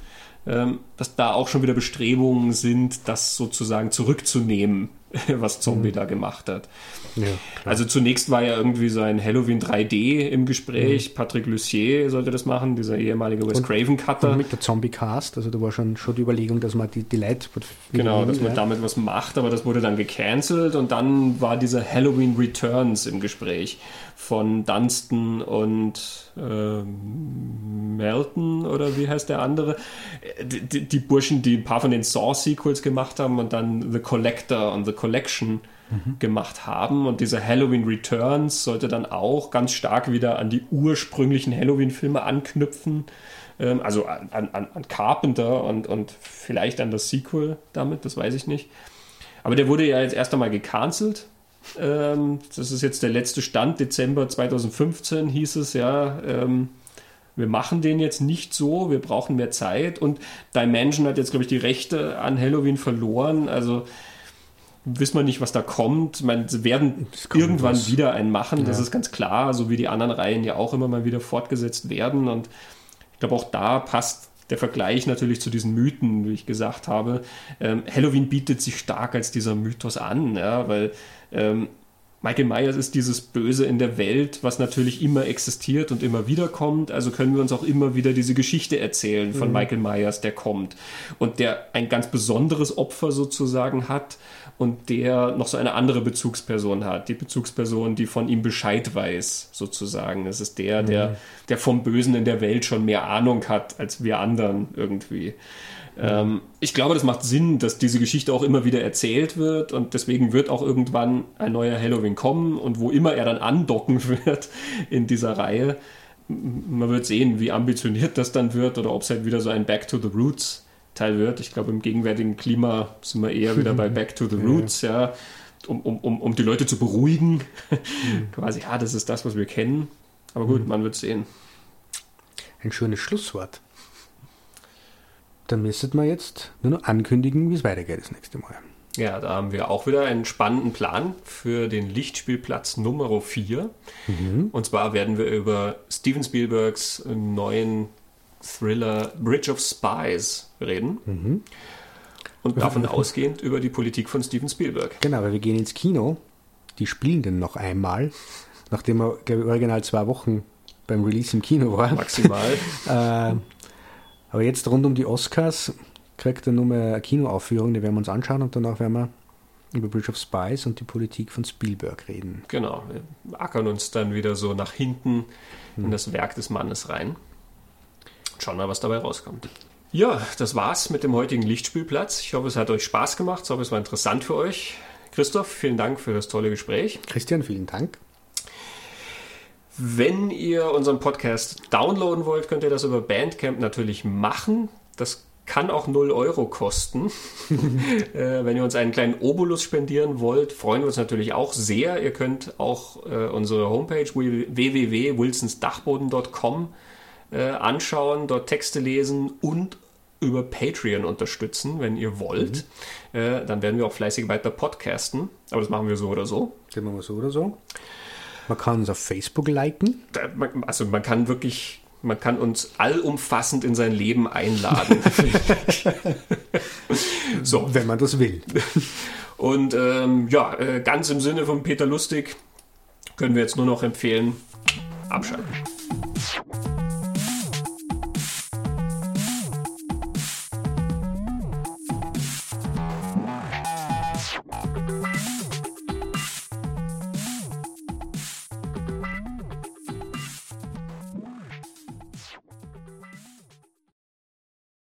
dass da auch schon wieder Bestrebungen sind, das sozusagen zurückzunehmen, was Zombie mhm. da gemacht hat. Ja, also zunächst war ja irgendwie so ein Halloween 3D im Gespräch. Mhm. Patrick Lucier sollte das machen, dieser ehemalige Wes Craven Cutter. Und mit der Zombie Cast, also da war schon, schon die Überlegung, dass man die, die Leute. Genau, dass man ja. damit was macht, aber das wurde dann gecancelt und dann war dieser Halloween Returns im Gespräch von Dunstan und äh, Melton oder wie heißt der andere? Die, die, Burschen, die ein paar von den Saw-Sequels gemacht haben und dann The Collector und The Collection mhm. gemacht haben. Und dieser Halloween Returns sollte dann auch ganz stark wieder an die ursprünglichen Halloween-Filme anknüpfen. Ähm, also an, an, an Carpenter und, und vielleicht an das Sequel damit, das weiß ich nicht. Aber der wurde ja jetzt erst einmal gecancelt. Ähm, das ist jetzt der letzte Stand, Dezember 2015 hieß es ja. Ähm, wir machen den jetzt nicht so, wir brauchen mehr Zeit. Und Dimension hat jetzt, glaube ich, die Rechte an Halloween verloren. Also wissen wir nicht, was da kommt. meine, sie werden irgendwann was. wieder einen machen, ja. das ist ganz klar, so wie die anderen Reihen ja auch immer mal wieder fortgesetzt werden. Und ich glaube, auch da passt der Vergleich natürlich zu diesen Mythen, wie ich gesagt habe. Ähm, Halloween bietet sich stark als dieser Mythos an, ja, weil ähm, Michael Myers ist dieses Böse in der Welt, was natürlich immer existiert und immer wieder kommt. Also können wir uns auch immer wieder diese Geschichte erzählen von mhm. Michael Myers, der kommt und der ein ganz besonderes Opfer sozusagen hat und der noch so eine andere Bezugsperson hat. Die Bezugsperson, die von ihm Bescheid weiß, sozusagen. Das ist der, der, mhm. der vom Bösen in der Welt schon mehr Ahnung hat als wir anderen irgendwie. Ähm, ich glaube, das macht Sinn, dass diese Geschichte auch immer wieder erzählt wird und deswegen wird auch irgendwann ein neuer Halloween kommen und wo immer er dann andocken wird in dieser Reihe. Man wird sehen, wie ambitioniert das dann wird oder ob es halt wieder so ein Back to the Roots Teil wird. Ich glaube, im gegenwärtigen Klima sind wir eher wieder bei Back to the Roots, ja, um, um, um, um die Leute zu beruhigen. Mhm. Quasi, ja, das ist das, was wir kennen. Aber gut, mhm. man wird sehen. Ein schönes Schlusswort. Dann müsstet man jetzt nur noch ankündigen, wie es weitergeht das nächste Mal. Ja, da haben wir auch wieder einen spannenden Plan für den Lichtspielplatz Nummer 4. Mhm. Und zwar werden wir über Steven Spielbergs neuen Thriller Bridge of Spies reden. Mhm. Und davon ausgehend über die Politik von Steven Spielberg. Genau, weil wir gehen ins Kino. Die spielen den noch einmal, nachdem er, glaube ich, original zwei Wochen beim Release im Kino war. Maximal. äh, aber jetzt rund um die Oscars kriegt er nur mehr eine Kinoaufführung, die werden wir uns anschauen und danach werden wir über Bridge of Spies und die Politik von Spielberg reden. Genau, wir ackern uns dann wieder so nach hinten hm. in das Werk des Mannes rein. Schauen wir, was dabei rauskommt. Ja, das war's mit dem heutigen Lichtspielplatz. Ich hoffe, es hat euch Spaß gemacht. Ich hoffe, es war interessant für euch. Christoph, vielen Dank für das tolle Gespräch. Christian, vielen Dank. Wenn ihr unseren Podcast downloaden wollt, könnt ihr das über Bandcamp natürlich machen. Das kann auch 0 Euro kosten. äh, wenn ihr uns einen kleinen Obolus spendieren wollt, freuen wir uns natürlich auch sehr. Ihr könnt auch äh, unsere Homepage www.wilsonsdachboden.com äh, anschauen, dort Texte lesen und über Patreon unterstützen, wenn ihr wollt. Mhm. Äh, dann werden wir auch fleißig weiter podcasten. Aber das machen wir so oder so. Das machen wir so oder so. Man kann uns auf Facebook liken. Also man kann wirklich, man kann uns allumfassend in sein Leben einladen. so. Wenn man das will. Und ähm, ja, äh, ganz im Sinne von Peter Lustig können wir jetzt nur noch empfehlen, abschalten.